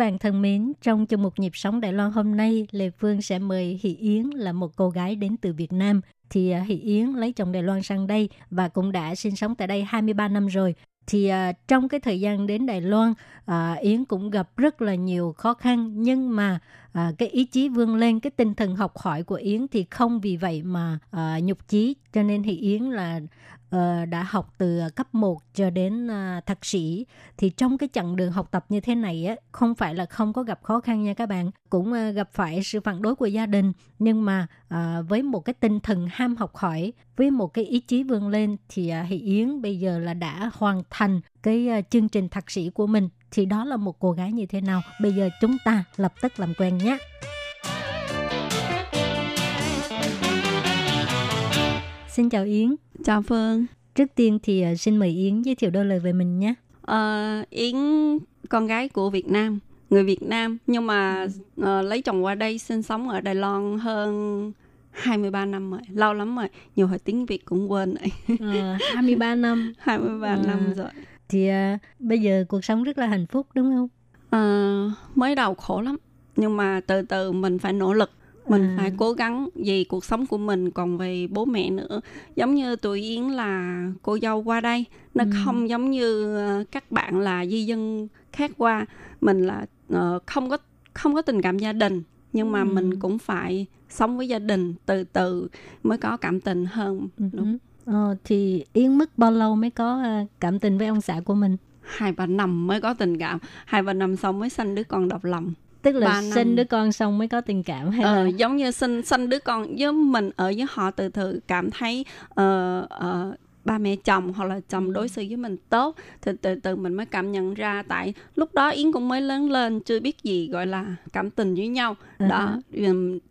Bạn thân mến, trong chương mục nhịp sống Đài Loan hôm nay, Lê Phương sẽ mời Hỷ Yến là một cô gái đến từ Việt Nam. Thì uh, Hỷ Yến lấy chồng Đài Loan sang đây và cũng đã sinh sống tại đây 23 năm rồi. Thì uh, trong cái thời gian đến Đài Loan, uh, Yến cũng gặp rất là nhiều khó khăn nhưng mà uh, cái ý chí vươn lên, cái tinh thần học hỏi của Yến thì không vì vậy mà uh, nhục chí. Cho nên Hỷ Yến là uh, đã học từ ờ, cấp 1 cho đến uh, thạc sĩ. Thì trong cái chặng đường học tập như thế này á không phải là không có gặp khó khăn nha các bạn. Cũng uh, gặp phải sự phản đối của gia đình nhưng mà uh, với một cái tinh thần ham học hỏi với một cái ý chí vươn lên thì uh, Hỷ Yến bây giờ là đã hoàn thành cái uh, chương trình thạc sĩ của mình. Thì đó là một cô gái như thế nào? Bây giờ chúng ta lập tức làm quen nhé. Xin chào Yến. Chào Phương. Trước tiên thì uh, xin mời Yến giới thiệu đôi lời về mình nhé. Ờ, Yến con gái của Việt Nam, người Việt Nam nhưng mà uh, lấy chồng qua đây sinh sống ở Đài Loan hơn 23 năm rồi, lâu lắm rồi, nhiều hồi tiếng Việt cũng quên rồi. Ờ, 23 năm. 23 À. năm rồi. Thì uh, bây giờ cuộc sống rất là hạnh phúc đúng không? Ờ, mới đầu khổ lắm, nhưng mà từ từ mình phải nỗ lực mình À. phải cố gắng vì cuộc sống của mình còn về bố mẹ nữa giống như tụi yến là cô dâu qua đây nó Ừ. không giống như ờ, các bạn là di dân khác qua mình là ờ, không có không có tình cảm gia đình nhưng mà Ừ. mình cũng phải sống với gia đình từ từ mới có cảm tình hơn đúng Ừ. Ờ, thì Yến mất bao lâu mới có uh, cảm tình với ông xã của mình? hai ba năm mới có tình cảm hai ba năm sau mới sanh đứa con độc lòng Tức là Ba năm. sinh đứa con xong mới có tình cảm hay Ờ, là? giống như sinh sinh đứa con với mình ở với họ từ từ cảm thấy ờ, ờ, ba mẹ chồng hoặc là chồng đối xử với mình tốt thì từ từ mình mới cảm nhận ra. Tại lúc đó yến cũng mới lớn lên chưa biết gì gọi là cảm tình với nhau. À đó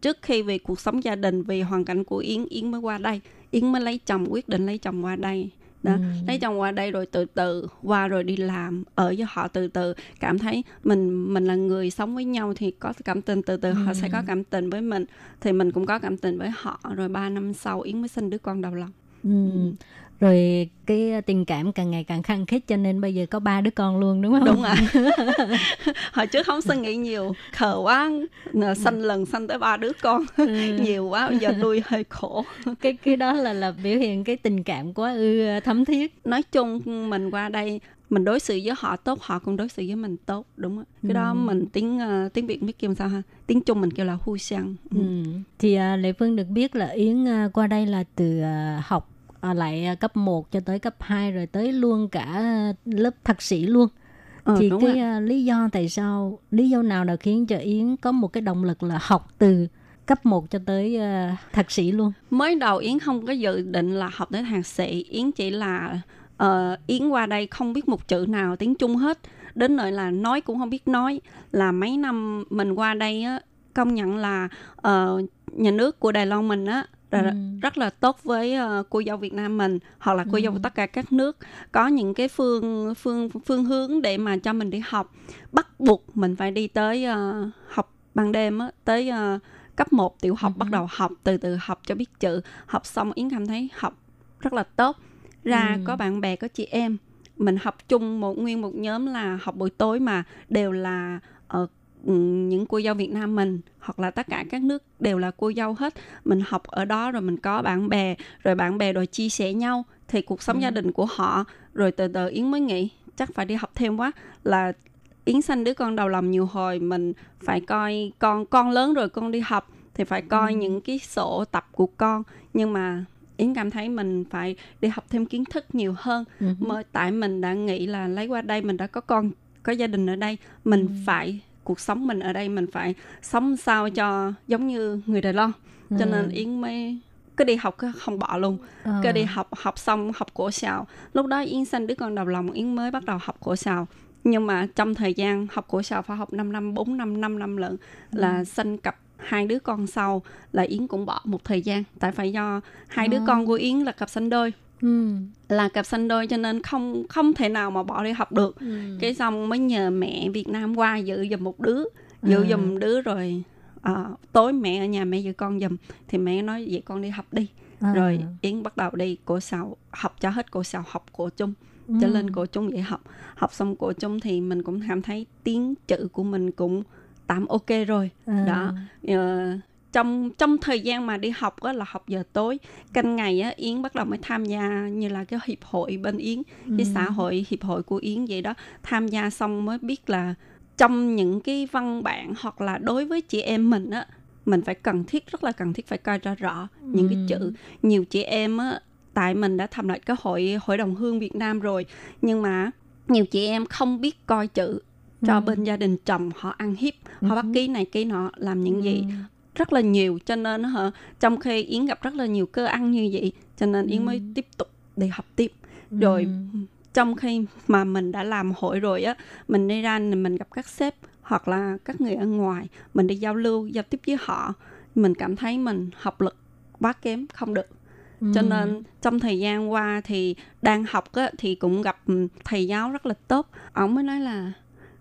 trước khi vì cuộc sống gia đình vì hoàn cảnh của yến yến mới qua đây. Yến mới lấy chồng quyết định lấy chồng qua đây đó Ừ. lấy chồng qua đây rồi từ từ qua rồi đi làm ở với họ từ từ cảm thấy mình mình là người sống với nhau thì có cảm tình từ từ họ Ừ. sẽ có cảm tình với mình thì mình cũng có cảm tình với họ rồi ba năm sau yến mới sinh đứa con đầu lòng ừ. Rồi cái uh, tình cảm càng ngày càng khăng khít cho nên bây giờ có ba đứa con luôn đúng không? đúng ạ hồi trước không suy nghĩ nhiều khờ quá sanh lần sanh tới ba đứa con Ừ. nhiều quá bây giờ nuôi hơi khổ cái cái đó là là biểu hiện cái tình cảm quá ư uh, thấm thiết. nói chung mình qua đây mình đối xử với họ tốt họ cũng đối xử với mình tốt đúng không cái đó Ừ. mình tiếng ờ, tiếng việt biết kêu sao ha tiếng trung mình kêu là hu sang ừ. Ừ. Thì uh, Lệ Phương được biết là Yến uh, qua đây là từ uh, học ở lại uh, cấp 1 cho tới cấp 2 rồi tới luôn cả uh, lớp thạc sĩ luôn. Ờ, thì cái uh, lý do tại sao lý do nào đã khiến cho Yến có một cái động lực là học từ cấp 1 cho tới uh, thạc sĩ luôn. mới đầu yến không có dự định là học tới thạc sĩ yến chỉ là ờ, yến qua đây không biết một chữ nào tiếng trung hết đến nơi là nói cũng không biết nói là mấy năm mình qua đây á công nhận là ờ, nhà nước của đài loan mình á là Ừ. rất là tốt với ờ, cô dâu Việt Nam mình hoặc là cô dâu của tất cả các nước có những cái phương phương phương hướng để mà cho mình đi học bắt buộc mình phải đi tới ờ, học ban đêm á tới ờ, cấp 1 tiểu học Ừ. bắt đầu học từ từ học cho biết chữ học xong yến cảm thấy học rất là tốt ra Ừ. có bạn bè có chị em mình học chung một nguyên một nhóm là học buổi tối mà đều là ừ, những cô dâu Việt Nam mình hoặc là tất cả các nước đều là cô dâu hết mình học ở đó rồi mình có bạn bè rồi bạn bè rồi chia sẻ nhau thì cuộc sống Ừ. gia đình của họ rồi từ từ Yến mới nghĩ chắc phải đi học thêm quá là Yến sanh đứa con đầu lòng nhiều hồi mình phải coi con con lớn rồi con đi học thì phải coi Ừ. những cái sổ tập của con nhưng mà Yến cảm thấy mình phải đi học thêm kiến thức nhiều hơn Ừ. mới tại mình đã nghĩ là lấy qua đây mình đã có con có gia đình ở đây mình Ừ. phải cuộc sống mình ở đây mình phải sống sao cho giống như người Đài Loan cho Ừ. nên Yến mới cứ đi học cứ không bỏ luôn Ờ. cứ đi học học xong học cổ xào lúc đó Yến sanh đứa con đầu lòng Yến mới bắt đầu học cổ xào nhưng mà trong thời gian học của sao phải học 5 năm 4 năm 5 năm lận là Ừ. sinh cặp hai đứa con sau là Yến cũng bỏ một thời gian tại phải do hai đứa À. con của Yến là cặp sinh đôi Ừ. là cặp sinh đôi cho nên không không thể nào mà bỏ đi học được Ừ. cái xong mới nhờ mẹ Việt Nam qua giữ giùm một đứa giữ À. giùm đứa rồi à, tối mẹ ở nhà mẹ giữ con giùm thì mẹ nói vậy con đi học đi À. rồi Yến bắt đầu đi cổ sào học cho hết cổ sào học cổ chung Ừ. cho lên cổ chung dạy học học xong cổ chung thì mình cũng cảm thấy tiếng chữ của mình cũng tạm ok rồi À. đó Ờ, trong trong thời gian mà đi học á, là học giờ tối canh ngày á Yến bắt đầu mới tham gia như là cái hiệp hội bên Yến cái Ừ. xã hội hiệp hội của Yến vậy đó tham gia xong mới biết là trong những cái văn bản hoặc là đối với chị em mình á mình phải cần thiết rất là cần thiết phải coi cho rõ những cái Ừ. chữ nhiều chị em á tại mình đã thành lập cái hội hội đồng hương Việt Nam rồi nhưng mà nhiều chị em không biết coi chữ cho Ừ. bên gia đình chồng họ ăn hiếp họ bắt Ừ. ký này ký nọ làm những gì Ừ. rất là nhiều cho nên hả trong khi Yến gặp rất là nhiều cơ ăn như vậy cho nên Yến Ừ. mới tiếp tục đi học tiếp. Rồi trong khi mà mình đã làm hội rồi á mình đi ra mình gặp các sếp hoặc là các người ở ngoài mình đi giao lưu giao tiếp với họ mình cảm thấy mình học lực quá kém không được. Ừ. cho nên trong thời gian qua thì đang học á, thì cũng gặp ừ, thầy giáo rất là tốt. Ông mới nói là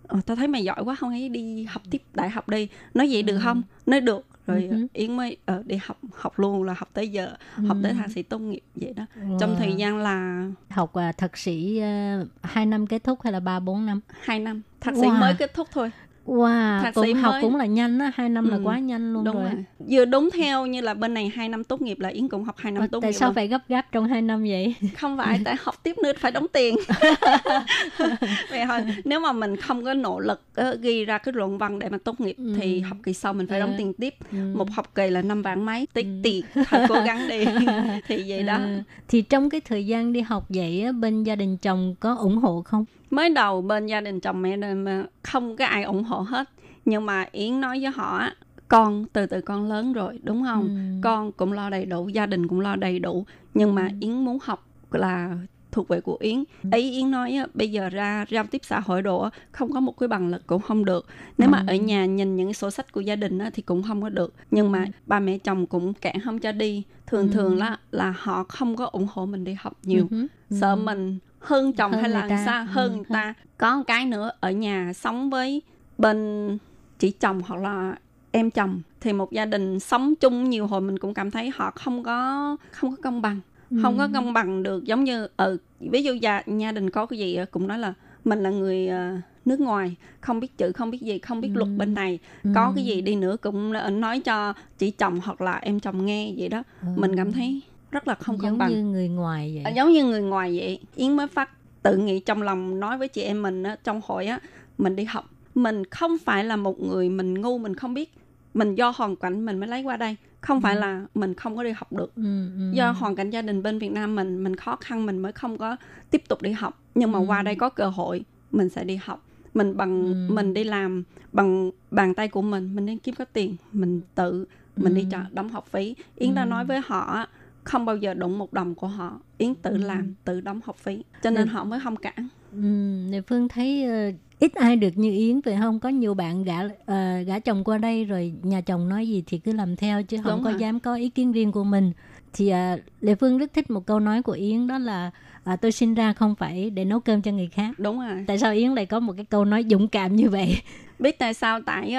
ờ, tao thấy mày giỏi quá không ấy đi học tiếp đại học đi. Nói vậy được Ừ. không? Nói được rồi Ừ. yến mới ờ, đi học học luôn là học tới giờ học tới Ừ. thạc sĩ tốt nghiệp vậy đó trong Wow. thời gian là học à, thạc sĩ à, hai năm kết thúc hay là ba bốn năm hai năm thạc sĩ Wow. mới kết thúc thôi wow Thạc sĩ học mới. cũng là nhanh á hai năm là Ừ. quá nhanh luôn đúng rồi, rồi vừa đúng theo như là bên này hai năm tốt nghiệp là yến cũng học hai năm Ờ, tốt tại nghiệp sao luôn. phải gấp gáp trong hai năm vậy không phải tại học tiếp nữa phải đóng tiền vậy thôi nếu mà mình không có nỗ lực ờ, ghi ra cái luận văn để mà tốt nghiệp Ừ. thì học kỳ sau mình phải đóng Ờ. tiền tiếp Ừ. một học kỳ là năm vạn mấy tiết Ừ. tiền thật cố gắng đi thì vậy đó À, thì trong cái thời gian đi học vậy á, bên gia đình chồng có ủng hộ không mới đầu bên gia đình chồng mẹ mà không có ai ủng hộ hết nhưng mà yến nói với họ con từ từ con lớn rồi đúng không Ừ. con cũng lo đầy đủ gia đình cũng lo đầy đủ nhưng mà Ừ. yến muốn học là thuộc về của yến ấy yến nói á, bây giờ ra giao tiếp xã hội đồ không có một cái bằng lực cũng không được nếu mà Ừ. ở nhà nhìn những cái sổ sách của gia đình á, thì cũng không có được nhưng mà Ừ. ba mẹ chồng cũng cản không cho đi thường Ừ. thường là là họ không có ủng hộ mình đi học nhiều Ừ. sợ mình hơn chồng Hơn hay là ta. Ừ, hơn người hơn. ta có một cái nữa ở nhà sống với bên chị chồng hoặc là em chồng thì một gia đình sống chung nhiều hồi mình cũng cảm thấy họ không có không có công bằng không Ừ. có công bằng được giống như ở ví dụ gia gia đình có cái gì cũng nói là mình là người ờ, nước ngoài không biết chữ không biết gì không biết Ừ. luật bên này Ừ. có cái gì đi nữa cũng nói cho chị chồng hoặc là em chồng nghe vậy đó Ừ. mình cảm thấy rất là không công giống bằng như người ngoài vậy À, giống như người ngoài vậy yến mới phát tự nghĩ trong lòng nói với chị em mình á, trong hội á mình đi học mình không phải là một người mình ngu mình không biết mình do hoàn cảnh mình mới lấy qua đây không phải Ừ. là mình không có đi học được ừ, ừ. do hoàn cảnh gia đình bên Việt Nam mình mình khó khăn mình mới không có tiếp tục đi học nhưng mà Ừ. qua đây có cơ hội mình sẽ đi học mình bằng Ừ. mình đi làm bằng bàn tay của mình mình đi kiếm có tiền mình tự mình đi Ừ. trả đóng học phí yến đã Ừ. nói với họ không bao giờ đụng một đồng của họ yến tự Ừ. làm tự đóng học phí cho nên Nên- họ mới không cản Ừ, Phương thấy ờ, ít ai được như Yến phải không? Có nhiều bạn gả ờ, gả chồng qua đây rồi nhà chồng nói gì thì cứ làm theo chứ không Đúng có rồi. dám có ý kiến riêng của mình. Thì uh, Lệ Phương rất thích một câu nói của Yến đó là à, tôi sinh ra không phải để nấu cơm cho người khác. đúng rồi Tại sao Yến lại có một cái câu nói dũng cảm như vậy? biết tại sao tại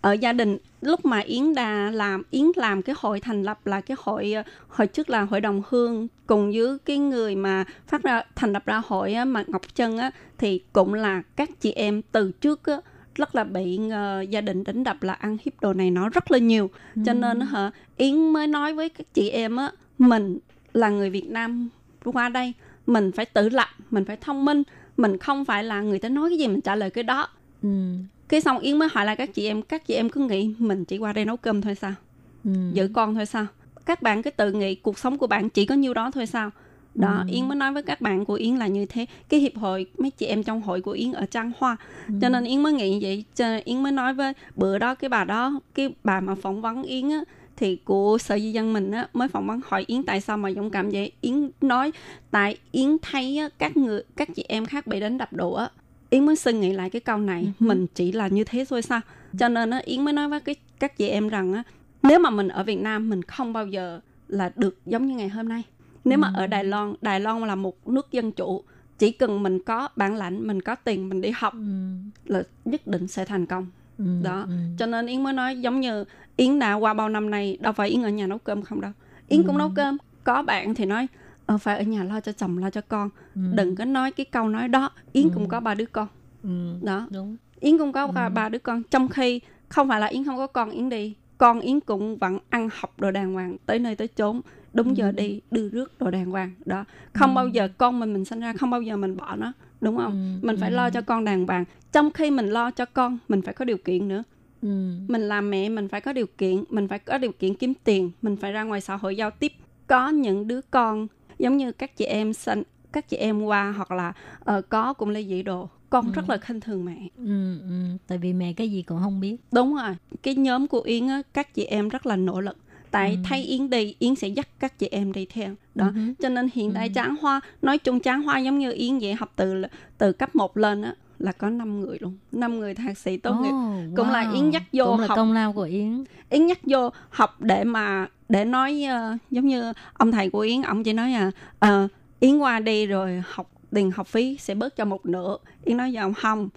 ở gia đình lúc mà yến đã làm yến làm cái hội thành lập là cái hội ờ, hồi trước là hội đồng hương cùng với cái người mà phát ra thành lập ra hội á, mà ngọc trân á thì cũng là các chị em từ trước á rất là bị ờ, gia đình đánh đập là ăn hiếp đồ này nó rất là nhiều. Cho nên hả yến mới nói với các chị em á mình là người việt nam qua đây mình phải tự lập mình phải thông minh mình không phải là người ta nói cái gì mình trả lời cái đó. Ừ, cái xong yến mới hỏi lại các chị em các chị em cứ nghĩ mình chỉ qua đây nấu cơm thôi sao? Ừ. giữ con thôi sao? Các bạn cứ tự nghĩ cuộc sống của bạn chỉ có nhiêu đó thôi sao? Đó Ừ. yến mới nói với các bạn của yến là như thế. Cái hiệp hội mấy chị em trong hội của yến ở trang hoa. Ừ. cho nên yến mới nghĩ vậy. Cho nên yến mới nói với bữa đó cái bà đó cái bà mà phỏng vấn yến á thì của sở di dân mình á mới phỏng vấn hỏi yến tại sao mà dũng cảm vậy. Yến nói tại yến thấy á, các người các chị em khác bị đánh đập đồ á Yến mới suy nghĩ lại cái câu này, Ừ. mình chỉ là như thế thôi sao? Cho nên á, Yến mới nói với cái các chị em rằng á, nếu mà mình ở Việt Nam mình không bao giờ là được giống như ngày hôm nay. Nếu mà Ừ. ở Đài Loan, Đài Loan là một nước dân chủ, chỉ cần mình có bản lãnh, mình có tiền, mình đi học Ừ. là nhất định sẽ thành công. Ừ. Đó. Ừ. Cho nên Yến mới nói giống như Yến đã qua bao năm nay, đâu phải Yến ở nhà nấu cơm không đâu. Yến cũng Ừ. nấu cơm. Có bạn thì nói ờ, phải ở nhà lo cho chồng, lo cho con. Ừ. Đừng có nói cái câu nói đó. Yến Ừ. cũng có ba đứa con. Ừ. Đó. Đúng. Yến cũng có ba, Ừ. ba đứa con. Trong khi không phải là Yến không có con, Yến đi. Con Yến cũng vẫn ăn học đồ đàng hoàng, tới nơi tới chốn. Đúng giờ Ừ. đi, đưa rước đồ đàng hoàng. Đó. Không Ừ. bao giờ con mình mình sinh ra, không bao giờ mình bỏ nó. Đúng không? Ừ. Mình phải Ừ. lo cho con đàng hoàng. Trong khi mình lo cho con, mình phải có điều kiện nữa. Ừ. mình làm mẹ mình phải có điều kiện mình phải có điều kiện kiếm tiền mình phải ra ngoài xã hội giao tiếp có những đứa con giống như các chị em sinh các chị em qua hoặc là ờ, có cũng ly dị đồ con Ừ. rất là khinh thường mẹ Ừ. Ừ. Tại vì mẹ cái gì cũng không biết. đúng rồi cái nhóm của yến á các chị em rất là nỗ lực tại Ừ. thấy yến đi yến sẽ dắt các chị em đi theo đó Ừ cho nên hiện tại Ừ. tráng hoa nói chung tráng hoa giống như yến vậy học từ từ cấp 1 lên á là có 5 người luôn 5 người thạc sĩ tốt nghiệp Oh, Cũng là wow. Yến dắt vô Cũng là học. công lao của Yến. Yến nhắc vô học để mà để nói uh, giống như ông thầy của Yến ông chỉ nói là uh, Yến qua đi rồi học tiền học phí sẽ bớt cho một nửa. Yến nói với ông không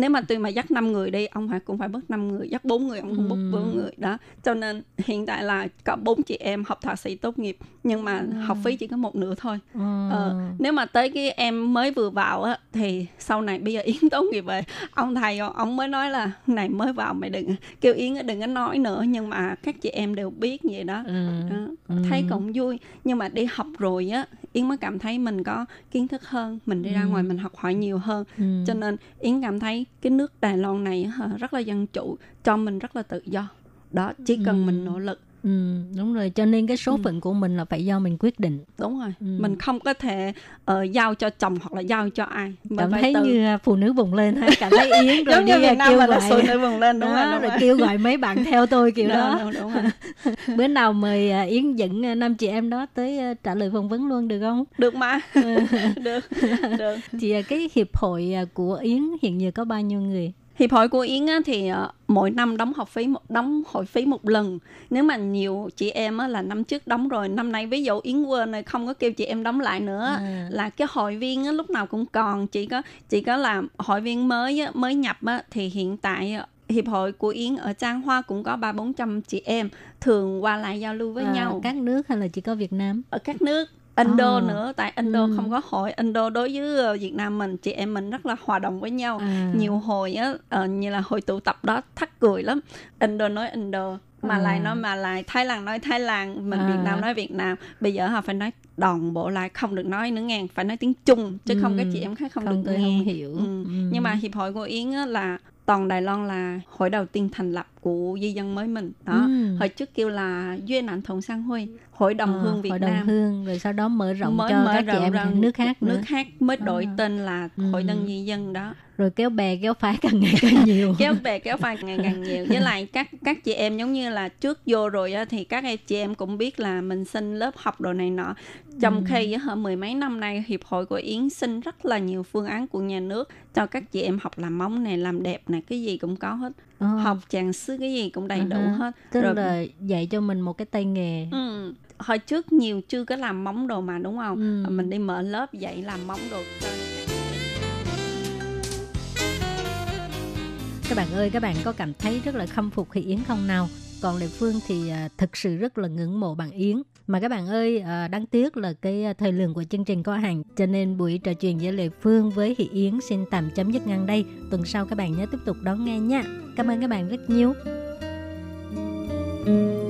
nếu mà tuy mà dắt 5 người đi ông phải cũng phải bớt 5 người dắt 4 người ông cũng bớt Ừ. 4 người đó cho nên hiện tại là có bốn chị em học thạc sĩ tốt nghiệp nhưng mà Ừ. học phí chỉ có một nửa thôi Ờ. Ờ, nếu mà tới cái em mới vừa vào á thì sau này bây giờ yến tốt nghiệp rồi ông thầy ông, mới nói là này mới vào mày đừng kêu yến đừng có nói nữa nhưng mà các chị em đều biết vậy đó Ừ. Đó, Ừ. thấy cũng vui nhưng mà đi học rồi á yến mới cảm thấy mình có kiến thức hơn mình đi ra Ừ. ngoài mình học hỏi nhiều hơn Ừ. cho nên yến cảm thấy cái nước đài loan này hả, rất là dân chủ cho mình rất là tự do đó chỉ cần Ừ. mình nỗ lực Ừ, đúng rồi. Cho nên cái số Ừ. phận của mình là phải do mình quyết định. Đúng rồi. Ừ. mình không có thể ờ, giao cho chồng hoặc là giao cho ai. Mình cảm phải thấy tự như à, phụ nữ vùng lên ha. Cảm thấy yến rồi giống đi như à, Việt Nam kêu gọi phụ nữ vùng lên đúng đó, rồi, đúng rồi rồi. kêu gọi mấy bạn theo tôi kiểu Đúng, đó. đúng, đúng rồi. bữa nào mời à, yến dẫn à, năm chị em đó tới à, trả lời phỏng vấn luôn được không? Được mà. Được được. Thì à, cái hiệp hội à, của yến hiện giờ có bao nhiêu người hiệp hội của yến á, thì ờ, mỗi năm đóng học phí một đóng hội phí một lần. Nếu mà nhiều chị em á, là năm trước đóng rồi năm nay ví dụ yến quên rồi không có kêu chị em đóng lại nữa. À. là cái hội viên á, lúc nào cũng còn chỉ có chỉ có làm hội viên mới á, mới nhập á, thì hiện tại á, hiệp hội của yến ở trang hoa cũng có ba bốn trăm chị em thường qua lại giao lưu với À, nhau. các nước hay là chỉ có việt nam? Ở các nước Indo À. nữa tại Indo Ừ. không có hội Indo đối với ờ, Việt Nam mình chị em mình rất là hòa đồng với nhau À. nhiều hồi á ờ, như là hồi tụ tập đó thắt cười lắm Indo nói Indo mà À. lại nói mà lại Thái Lan nói Thái Lan mình À. Việt Nam nói Việt Nam bây giờ họ phải nói đòn bộ lại không được nói nữa ngàn phải nói tiếng Trung chứ không Ừ. các chị em khác không, không được nghe không hiểu Ừ. Ừ. nhưng mà hiệp hội của Yến á, là toàn Đài Loan là hội đầu tiên thành lập của di dân mới mình đó Ừ. hồi trước kêu là duyên ảnh thuận sang huy hội đồng Ờ, hương Việt hội đồng Nam hương rồi sau đó mở rộng mới cho mở các chị rộng em ra sang nước khác nữa nước khác mới đổi À. tên là hội Ừ. đồng di dân đó rồi kéo bè kéo phái càng ngày càng nhiều kéo bè kéo phai ngày càng nhiều với lại các các chị em giống như là trước vô rồi á, thì các em chị em cũng biết là mình xin lớp học đồ này nọ trong Ừ. khi á, hả mười mấy năm nay hiệp hội của yến xin rất là nhiều phương án của nhà nước cho các chị em học làm móng này làm đẹp này cái gì cũng có hết Ờ, học chàng sứ cái gì cũng đầy đủ À ha. hết tức Rồi- là dạy cho mình một cái tay nghề Ừ. Hồi trước nhiều chưa có làm móng đồ mà đúng không? Ừ. Mình đi mở lớp dạy làm móng đồ. các bạn ơi các bạn có cảm thấy rất là khâm phục Thị Yến không nào còn Lệ Phương thì à, thực sự rất là ngưỡng mộ bạn Yến mà các bạn ơi ờ, đáng tiếc là cái ờ, thời lượng của chương trình có hạn, cho nên buổi trò chuyện giữa Lệ Phương với Hỷ Yến xin tạm chấm dứt ngang đây. Tuần sau các bạn nhớ tiếp tục đón nghe nha. Cảm ơn các bạn rất nhiều. thank you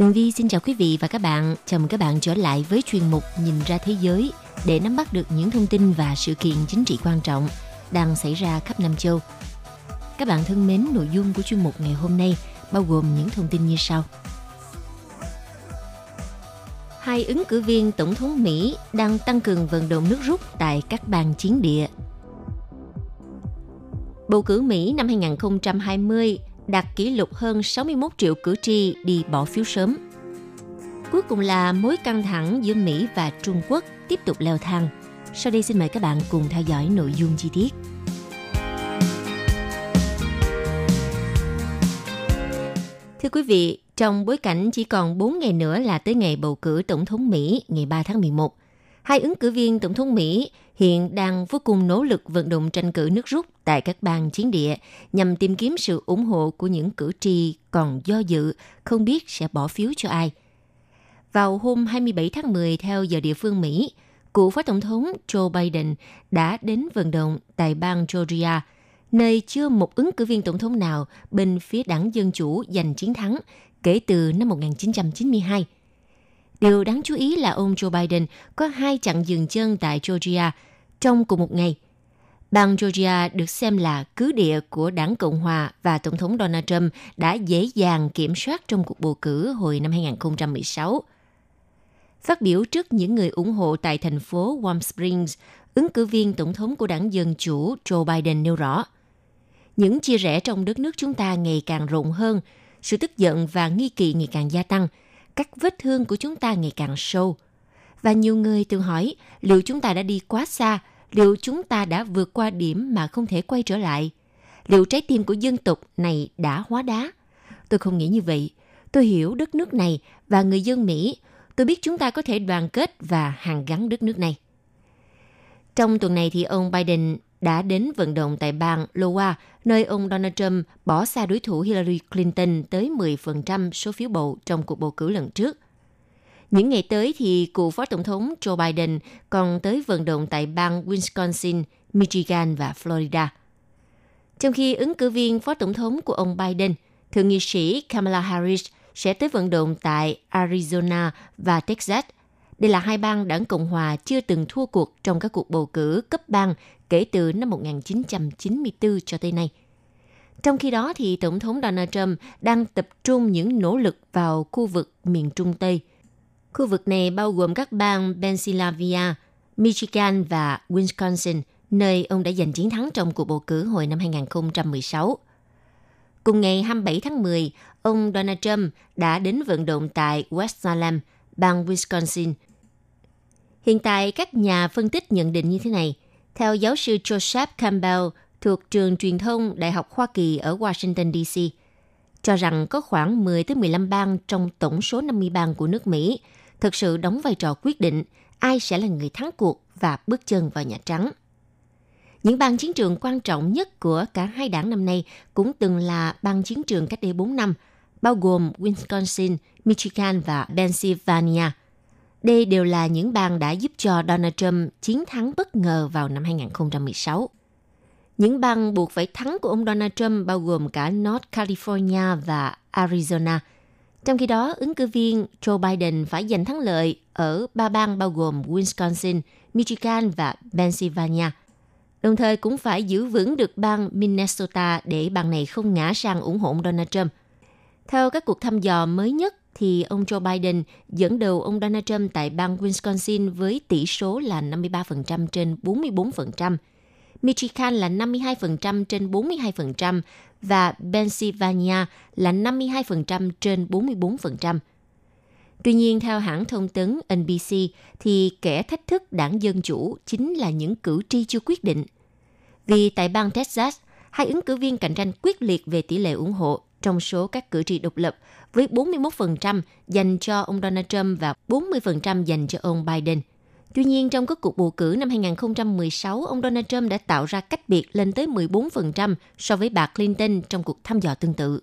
Tường Vi xin chào quý vị và các bạn. Chào mừng các bạn trở lại với chuyên mục Nhìn ra thế giới để nắm bắt được những thông tin và sự kiện chính trị quan trọng đang xảy ra khắp Nam châu. Các bạn thân mến, nội dung của chuyên mục ngày hôm nay bao gồm những thông tin như sau. Hai ứng cử viên tổng thống Mỹ đang tăng cường vận động nước rút tại các bang chiến địa. Bầu cử Mỹ năm 2020 đạt kỷ lục hơn 61 triệu cử tri đi bỏ phiếu sớm. Cuối cùng là mối căng thẳng giữa Mỹ và Trung Quốc tiếp tục leo thang. Sau đây xin mời các bạn cùng theo dõi nội dung chi tiết. Thưa quý vị, trong bối cảnh chỉ còn 4 ngày nữa là tới ngày bầu cử Tổng thống Mỹ ngày 3 tháng 11, hai ứng cử viên Tổng thống Mỹ hiện đang vô cùng nỗ lực vận động tranh cử nước rút tại các bang chiến địa nhằm tìm kiếm sự ủng hộ của những cử tri còn do dự, không biết sẽ bỏ phiếu cho ai. Vào hôm 27 tháng 10 theo giờ địa phương Mỹ, cựu phó tổng thống Joe Biden đã đến vận động tại bang Georgia, nơi chưa một ứng cử viên tổng thống nào bên phía đảng Dân Chủ giành chiến thắng kể từ năm 1992. Điều đáng chú ý là ông Joe Biden có hai chặng dừng chân tại Georgia trong cùng một ngày. Bang Georgia được xem là cứ địa của đảng Cộng Hòa và Tổng thống Donald Trump đã dễ dàng kiểm soát trong cuộc bầu cử hồi năm 2016. Phát biểu trước những người ủng hộ tại thành phố Warm Springs, ứng cử viên Tổng thống của đảng Dân Chủ Joe Biden nêu rõ, những chia rẽ trong đất nước chúng ta ngày càng rộng hơn, sự tức giận và nghi kỵ ngày càng gia tăng, các vết thương của chúng ta ngày càng sâu. Và nhiều người tự hỏi liệu chúng ta đã đi quá xa, liệu chúng ta đã vượt qua điểm mà không thể quay trở lại? Liệu trái tim của dân tộc này đã hóa đá? Tôi không nghĩ như vậy. Tôi hiểu đất nước này và người dân Mỹ. Tôi biết chúng ta có thể đoàn kết và hàn gắn đất nước này. Trong tuần này thì ông Biden đã đến vận động tại bang Iowa, nơi ông Donald Trump bỏ xa đối thủ Hillary Clinton tới 10% số phiếu bầu trong cuộc bầu cử lần trước. Những ngày tới thì cựu phó tổng thống Joe Biden còn tới vận động tại bang Wisconsin, Michigan và Florida. Trong khi ứng cử viên phó tổng thống của ông Biden, thượng nghị sĩ Kamala Harris sẽ tới vận động tại Arizona và Texas. Đây là hai bang đảng Cộng hòa chưa từng thua cuộc trong các cuộc bầu cử cấp bang kể từ năm 1994 cho tới nay. Trong khi đó, thì Tổng thống Donald Trump đang tập trung những nỗ lực vào khu vực miền Trung Tây. Khu vực này bao gồm các bang Pennsylvania, Michigan và Wisconsin, nơi ông đã giành chiến thắng trong cuộc bầu cử hồi năm 2016. Cùng ngày 27 tháng 10, ông Donald Trump đã đến vận động tại West Salem, bang Wisconsin. Hiện tại, các nhà phân tích nhận định như thế này. Theo giáo sư Joseph Campbell thuộc trường truyền thông Đại học Hoa Kỳ ở Washington, D.C., cho rằng có khoảng 10 tới 15 bang trong tổng số 50 bang của nước Mỹ thực sự đóng vai trò quyết định ai sẽ là người thắng cuộc và bước chân vào Nhà Trắng. Những bang chiến trường quan trọng nhất của cả hai đảng năm nay cũng từng là bang chiến trường cách đây 4 năm, bao gồm Wisconsin, Michigan và Pennsylvania. Đây đều là những bang đã giúp cho Donald Trump chiến thắng bất ngờ vào năm 2016. Những bang buộc phải thắng của ông Donald Trump bao gồm cả North California và Arizona. Trong khi đó, ứng cử viên Joe Biden phải giành thắng lợi ở ba bang bao gồm Wisconsin, Michigan và Pennsylvania. Đồng thời cũng phải giữ vững được bang Minnesota để bang này không ngã sang ủng hộ ông Donald Trump. Theo các cuộc thăm dò mới nhất, thì ông Joe Biden dẫn đầu ông Donald Trump tại bang Wisconsin với tỷ số là 53% trên 44%. Michigan là 52% trên 42% và Pennsylvania là 52% trên 44%. Tuy nhiên, theo hãng thông tấn NBC, thì kẻ thách thức đảng Dân Chủ chính là những cử tri chưa quyết định. Vì tại bang Texas, hai ứng cử viên cạnh tranh quyết liệt về tỷ lệ ủng hộ trong số các cử tri độc lập với 41% dành cho ông Donald Trump và 40% dành cho ông Biden. Tuy nhiên, trong các cuộc bầu cử năm 2016, ông Donald Trump đã tạo ra cách biệt lên tới 14% so với bà Clinton trong cuộc thăm dò tương tự.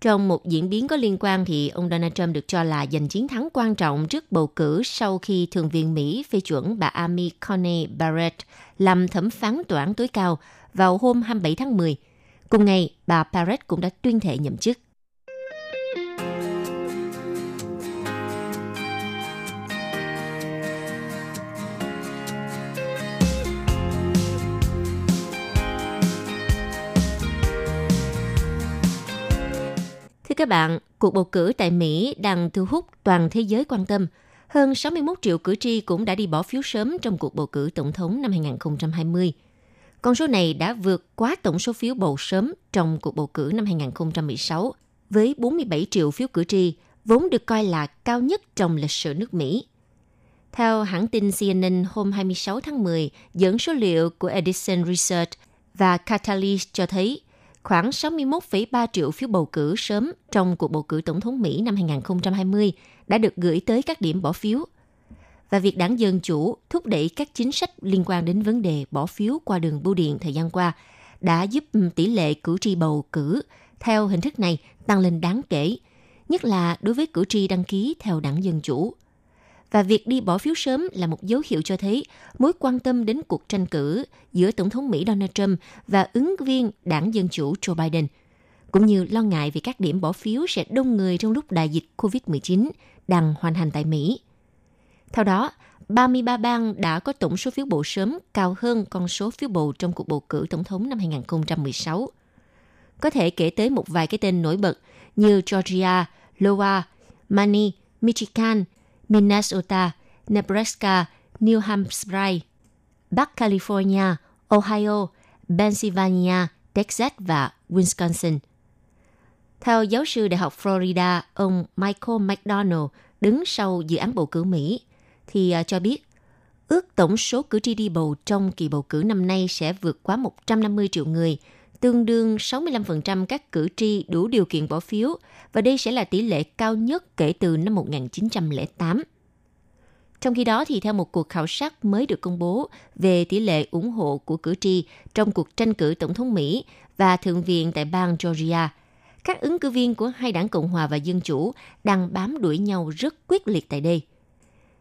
Trong một diễn biến có liên quan thì ông Donald Trump được cho là giành chiến thắng quan trọng trước bầu cử sau khi Thượng viện Mỹ phê chuẩn bà Amy Coney Barrett làm thẩm phán tòa án tối cao vào hôm 27 tháng 10. Cùng ngày, bà Perez cũng đã tuyên thệ nhậm chức. Thưa các bạn, cuộc bầu cử tại Mỹ đang thu hút toàn thế giới quan tâm. Hơn 61 triệu cử tri cũng đã đi bỏ phiếu sớm trong cuộc bầu cử tổng thống năm 2020. Con số này đã vượt quá tổng số phiếu bầu sớm trong cuộc bầu cử năm 2016 với 47 triệu phiếu cử tri, vốn được coi là cao nhất trong lịch sử nước Mỹ. Theo hãng tin CNN hôm 26 tháng 10, dẫn số liệu của Edison Research và Catalyst cho thấy khoảng 61,3 triệu phiếu bầu cử sớm trong cuộc bầu cử tổng thống Mỹ năm 2020 đã được gửi tới các điểm bỏ phiếu. Và việc đảng Dân Chủ thúc đẩy các chính sách liên quan đến vấn đề bỏ phiếu qua đường bưu điện thời gian qua đã giúp tỷ lệ cử tri bầu cử theo hình thức này tăng lên đáng kể, nhất là đối với cử tri đăng ký theo đảng Dân Chủ và việc đi bỏ phiếu sớm là một dấu hiệu cho thấy mối quan tâm đến cuộc tranh cử giữa Tổng thống Mỹ Donald Trump và ứng viên đảng Dân Chủ Joe Biden, cũng như lo ngại về các điểm bỏ phiếu sẽ đông người trong lúc đại dịch COVID-19 đang hoành hành tại Mỹ. Theo đó, 33 bang đã có tổng số phiếu bầu sớm cao hơn con số phiếu bầu trong cuộc bầu cử tổng thống năm 2016. Có thể kể tới một vài cái tên nổi bật như Georgia, Iowa, Maine, Michigan, Minnesota, Nebraska, New Hampshire, Bắc California, Ohio, Pennsylvania, Texas và Wisconsin. Theo giáo sư Đại học Florida, ông Michael McDonald đứng sau dự án bầu cử Mỹ, thì à, cho biết ước tổng số cử tri đi bầu trong kỳ bầu cử năm nay sẽ vượt quá 150 triệu người, tương đương 65% các cử tri đủ điều kiện bỏ phiếu và đây sẽ là tỷ lệ cao nhất kể từ năm 1908. Trong khi đó, thì theo một cuộc khảo sát mới được công bố về tỷ lệ ủng hộ của cử tri trong cuộc tranh cử tổng thống Mỹ và thượng viện tại bang Georgia, các ứng cử viên của hai đảng Cộng hòa và Dân chủ đang bám đuổi nhau rất quyết liệt tại đây.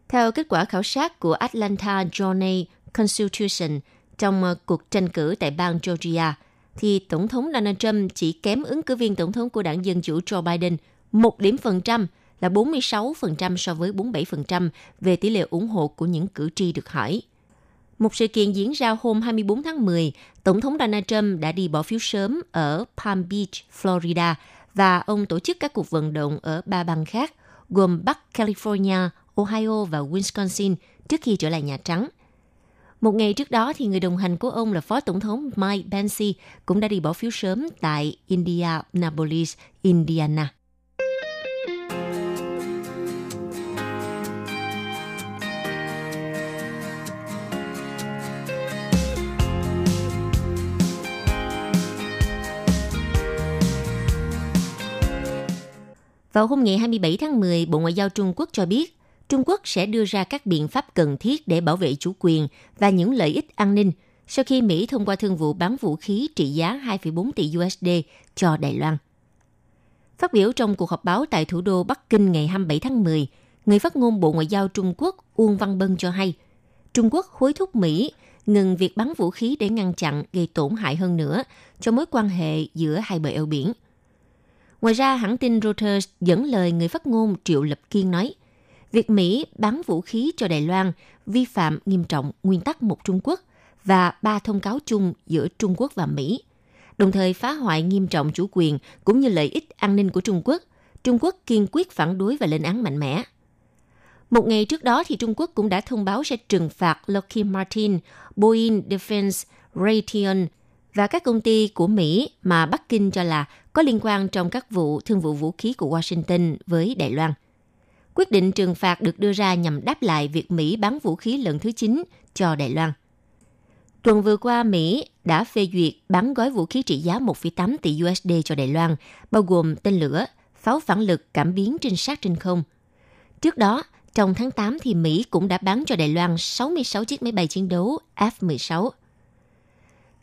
Theo kết quả khảo sát của Atlanta Journal Constitution trong ờ, cuộc tranh cử tại bang Georgia – thì Tổng thống Donald Trump chỉ kém ứng cử viên Tổng thống của đảng Dân Chủ Joe Biden một điểm phần trăm là 46% so với 47% về tỷ lệ ủng hộ của những cử tri được hỏi. Một sự kiện diễn ra hôm 24 tháng 10, Tổng thống Donald Trump đã đi bỏ phiếu sớm ở Palm Beach, Florida và ông tổ chức các cuộc vận động ở ba bang khác, gồm Bắc California, Ohio và Wisconsin trước khi trở lại Nhà Trắng. Một ngày trước đó thì người đồng hành của ông là Phó Tổng thống Mike Pence cũng đã đi bỏ phiếu sớm tại Indianapolis, Indiana. Vào hôm ngày 27 tháng 10, Bộ Ngoại giao Trung Quốc cho biết Trung Quốc sẽ đưa ra các biện pháp cần thiết để bảo vệ chủ quyền và những lợi ích an ninh sau khi Mỹ thông qua thương vụ bán vũ khí trị giá 2,4 tỷ USD cho Đài Loan. Phát biểu trong cuộc họp báo tại thủ đô Bắc Kinh ngày 27 tháng 10, người phát ngôn Bộ Ngoại giao Trung Quốc Uông Văn Bân cho hay, Trung Quốc hối thúc Mỹ ngừng việc bắn vũ khí để ngăn chặn gây tổn hại hơn nữa cho mối quan hệ giữa hai bờ eo biển. Ngoài ra, hãng tin Reuters dẫn lời người phát ngôn Triệu Lập Kiên nói, việc Mỹ bán vũ khí cho Đài Loan vi phạm nghiêm trọng nguyên tắc một Trung Quốc và ba thông cáo chung giữa Trung Quốc và Mỹ, đồng thời phá hoại nghiêm trọng chủ quyền cũng như lợi ích an ninh của Trung Quốc. Trung Quốc kiên quyết phản đối và lên án mạnh mẽ. Một ngày trước đó thì Trung Quốc cũng đã thông báo sẽ trừng phạt Lockheed Martin, Boeing Defense, Raytheon và các công ty của Mỹ mà Bắc Kinh cho là có liên quan trong các vụ thương vụ vũ khí của Washington với Đài Loan – Quyết định trừng phạt được đưa ra nhằm đáp lại việc Mỹ bán vũ khí lần thứ 9 cho Đài Loan. Tuần vừa qua, Mỹ đã phê duyệt bán gói vũ khí trị giá 1,8 tỷ USD cho Đài Loan, bao gồm tên lửa, pháo phản lực, cảm biến trinh sát trên không. Trước đó, trong tháng 8 thì Mỹ cũng đã bán cho Đài Loan 66 chiếc máy bay chiến đấu F-16.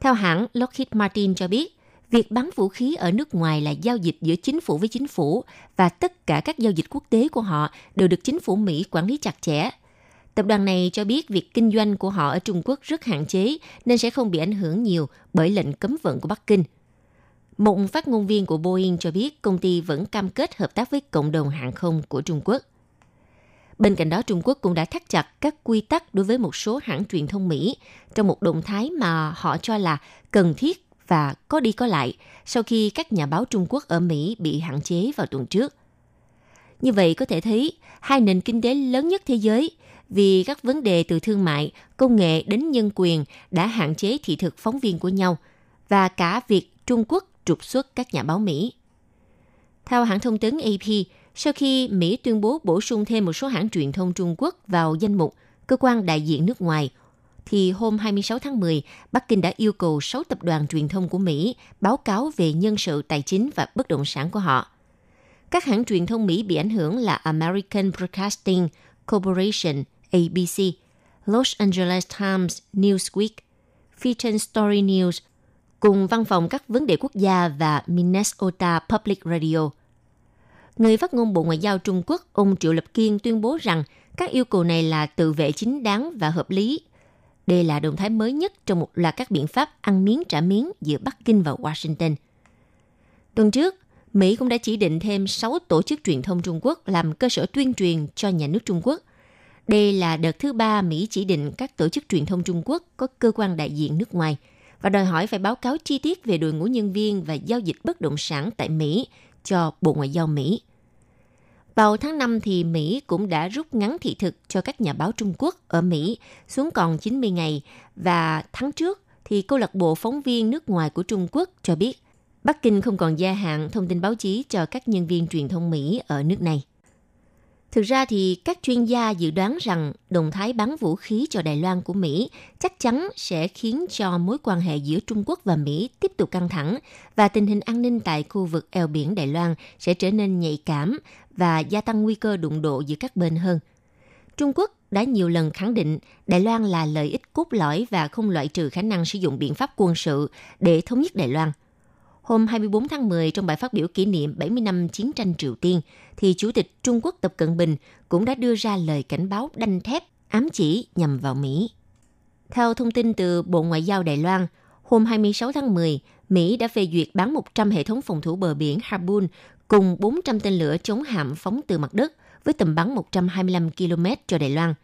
Theo hãng Lockheed Martin cho biết, việc bán vũ khí ở nước ngoài là giao dịch giữa chính phủ với chính phủ và tất cả các giao dịch quốc tế của họ đều được chính phủ Mỹ quản lý chặt chẽ. Tập đoàn này cho biết việc kinh doanh của họ ở Trung Quốc rất hạn chế nên sẽ không bị ảnh hưởng nhiều bởi lệnh cấm vận của Bắc Kinh. Một phát ngôn viên của Boeing cho biết công ty vẫn cam kết hợp tác với cộng đồng hàng không của Trung Quốc. Bên cạnh đó, Trung Quốc cũng đã thắt chặt các quy tắc đối với một số hãng truyền thông Mỹ trong một động thái mà họ cho là cần thiết và có đi có lại sau khi các nhà báo Trung Quốc ở Mỹ bị hạn chế vào tuần trước. Như vậy có thể thấy, hai nền kinh tế lớn nhất thế giới vì các vấn đề từ thương mại, công nghệ đến nhân quyền đã hạn chế thị thực phóng viên của nhau và cả việc Trung Quốc trục xuất các nhà báo Mỹ. Theo hãng thông tấn AP, sau khi Mỹ tuyên bố bổ sung thêm một số hãng truyền thông Trung Quốc vào danh mục cơ quan đại diện nước ngoài, thì hôm 26 tháng 10, Bắc Kinh đã yêu cầu 6 tập đoàn truyền thông của Mỹ báo cáo về nhân sự tài chính và bất động sản của họ. Các hãng truyền thông Mỹ bị ảnh hưởng là American Broadcasting Corporation, ABC, Los Angeles Times, Newsweek, Fulton Story News, cùng văn phòng các vấn đề quốc gia và Minnesota Public Radio – người phát ngôn Bộ Ngoại giao Trung Quốc ông Triệu Lập Kiên tuyên bố rằng các yêu cầu này là tự vệ chính đáng và hợp lý. Đây là động thái mới nhất trong một loạt các biện pháp ăn miếng trả miếng giữa Bắc Kinh và Washington. Tuần trước, Mỹ cũng đã chỉ định thêm 6 tổ chức truyền thông Trung Quốc làm cơ sở tuyên truyền cho nhà nước Trung Quốc. Đây là đợt thứ ba Mỹ chỉ định các tổ chức truyền thông Trung Quốc có cơ quan đại diện nước ngoài và đòi hỏi phải báo cáo chi tiết về đội ngũ nhân viên và giao dịch bất động sản tại Mỹ cho Bộ Ngoại giao Mỹ. Vào tháng 5 thì Mỹ cũng đã rút ngắn thị thực cho các nhà báo Trung Quốc ở Mỹ, xuống còn 90 ngày và tháng trước thì câu lạc bộ phóng viên nước ngoài của Trung Quốc cho biết Bắc Kinh không còn gia hạn thông tin báo chí cho các nhân viên truyền thông Mỹ ở nước này. Thực ra thì các chuyên gia dự đoán rằng động thái bán vũ khí cho Đài Loan của Mỹ chắc chắn sẽ khiến cho mối quan hệ giữa Trung Quốc và Mỹ tiếp tục căng thẳng và tình hình an ninh tại khu vực eo biển Đài Loan sẽ trở nên nhạy cảm và gia tăng nguy cơ đụng độ giữa các bên hơn. Trung Quốc đã nhiều lần khẳng định Đài Loan là lợi ích cốt lõi và không loại trừ khả năng sử dụng biện pháp quân sự để thống nhất Đài Loan – Hôm 24 tháng 10, trong bài phát biểu kỷ niệm 70 năm chiến tranh Triều Tiên, thì Chủ tịch Trung Quốc Tập Cận Bình cũng đã đưa ra lời cảnh báo đanh thép, ám chỉ nhằm vào Mỹ. Theo thông tin từ Bộ Ngoại giao Đài Loan, hôm 26 tháng 10, Mỹ đã phê duyệt bán 100 hệ thống phòng thủ bờ biển Harpoon cùng 400 tên lửa chống hạm phóng từ mặt đất với tầm bắn 125 km cho Đài Loan.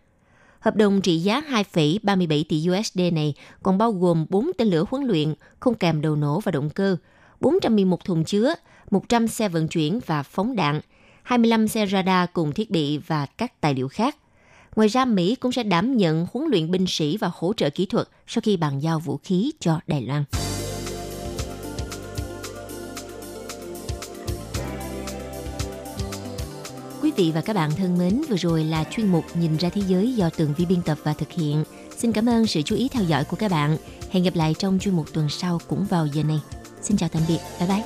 Hợp đồng trị giá 2,37 tỷ USD này còn bao gồm 4 tên lửa huấn luyện không kèm đầu nổ và động cơ, 411 thùng chứa, 100 xe vận chuyển và phóng đạn, 25 xe radar cùng thiết bị và các tài liệu khác. Ngoài ra, Mỹ cũng sẽ đảm nhận huấn luyện binh sĩ và hỗ trợ kỹ thuật sau khi bàn giao vũ khí cho Đài Loan. Quý vị và các bạn thân mến, vừa rồi là chuyên mục Nhìn ra thế giới do Tường Vi biên tập và thực hiện. Xin cảm ơn sự chú ý theo dõi của các bạn. Hẹn gặp lại trong chuyên mục tuần sau cũng vào giờ này. Xin chào tạm biệt. Bye bye.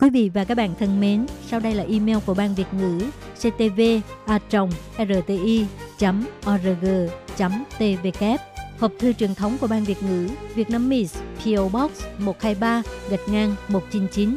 Quý vị và các bạn thân mến, sau đây là email của Ban Việt ngữ ctv a rti org tvk Hộp thư truyền thống của Ban Việt ngữ Việt Nam Miss PO Box 123 gạch ngang 199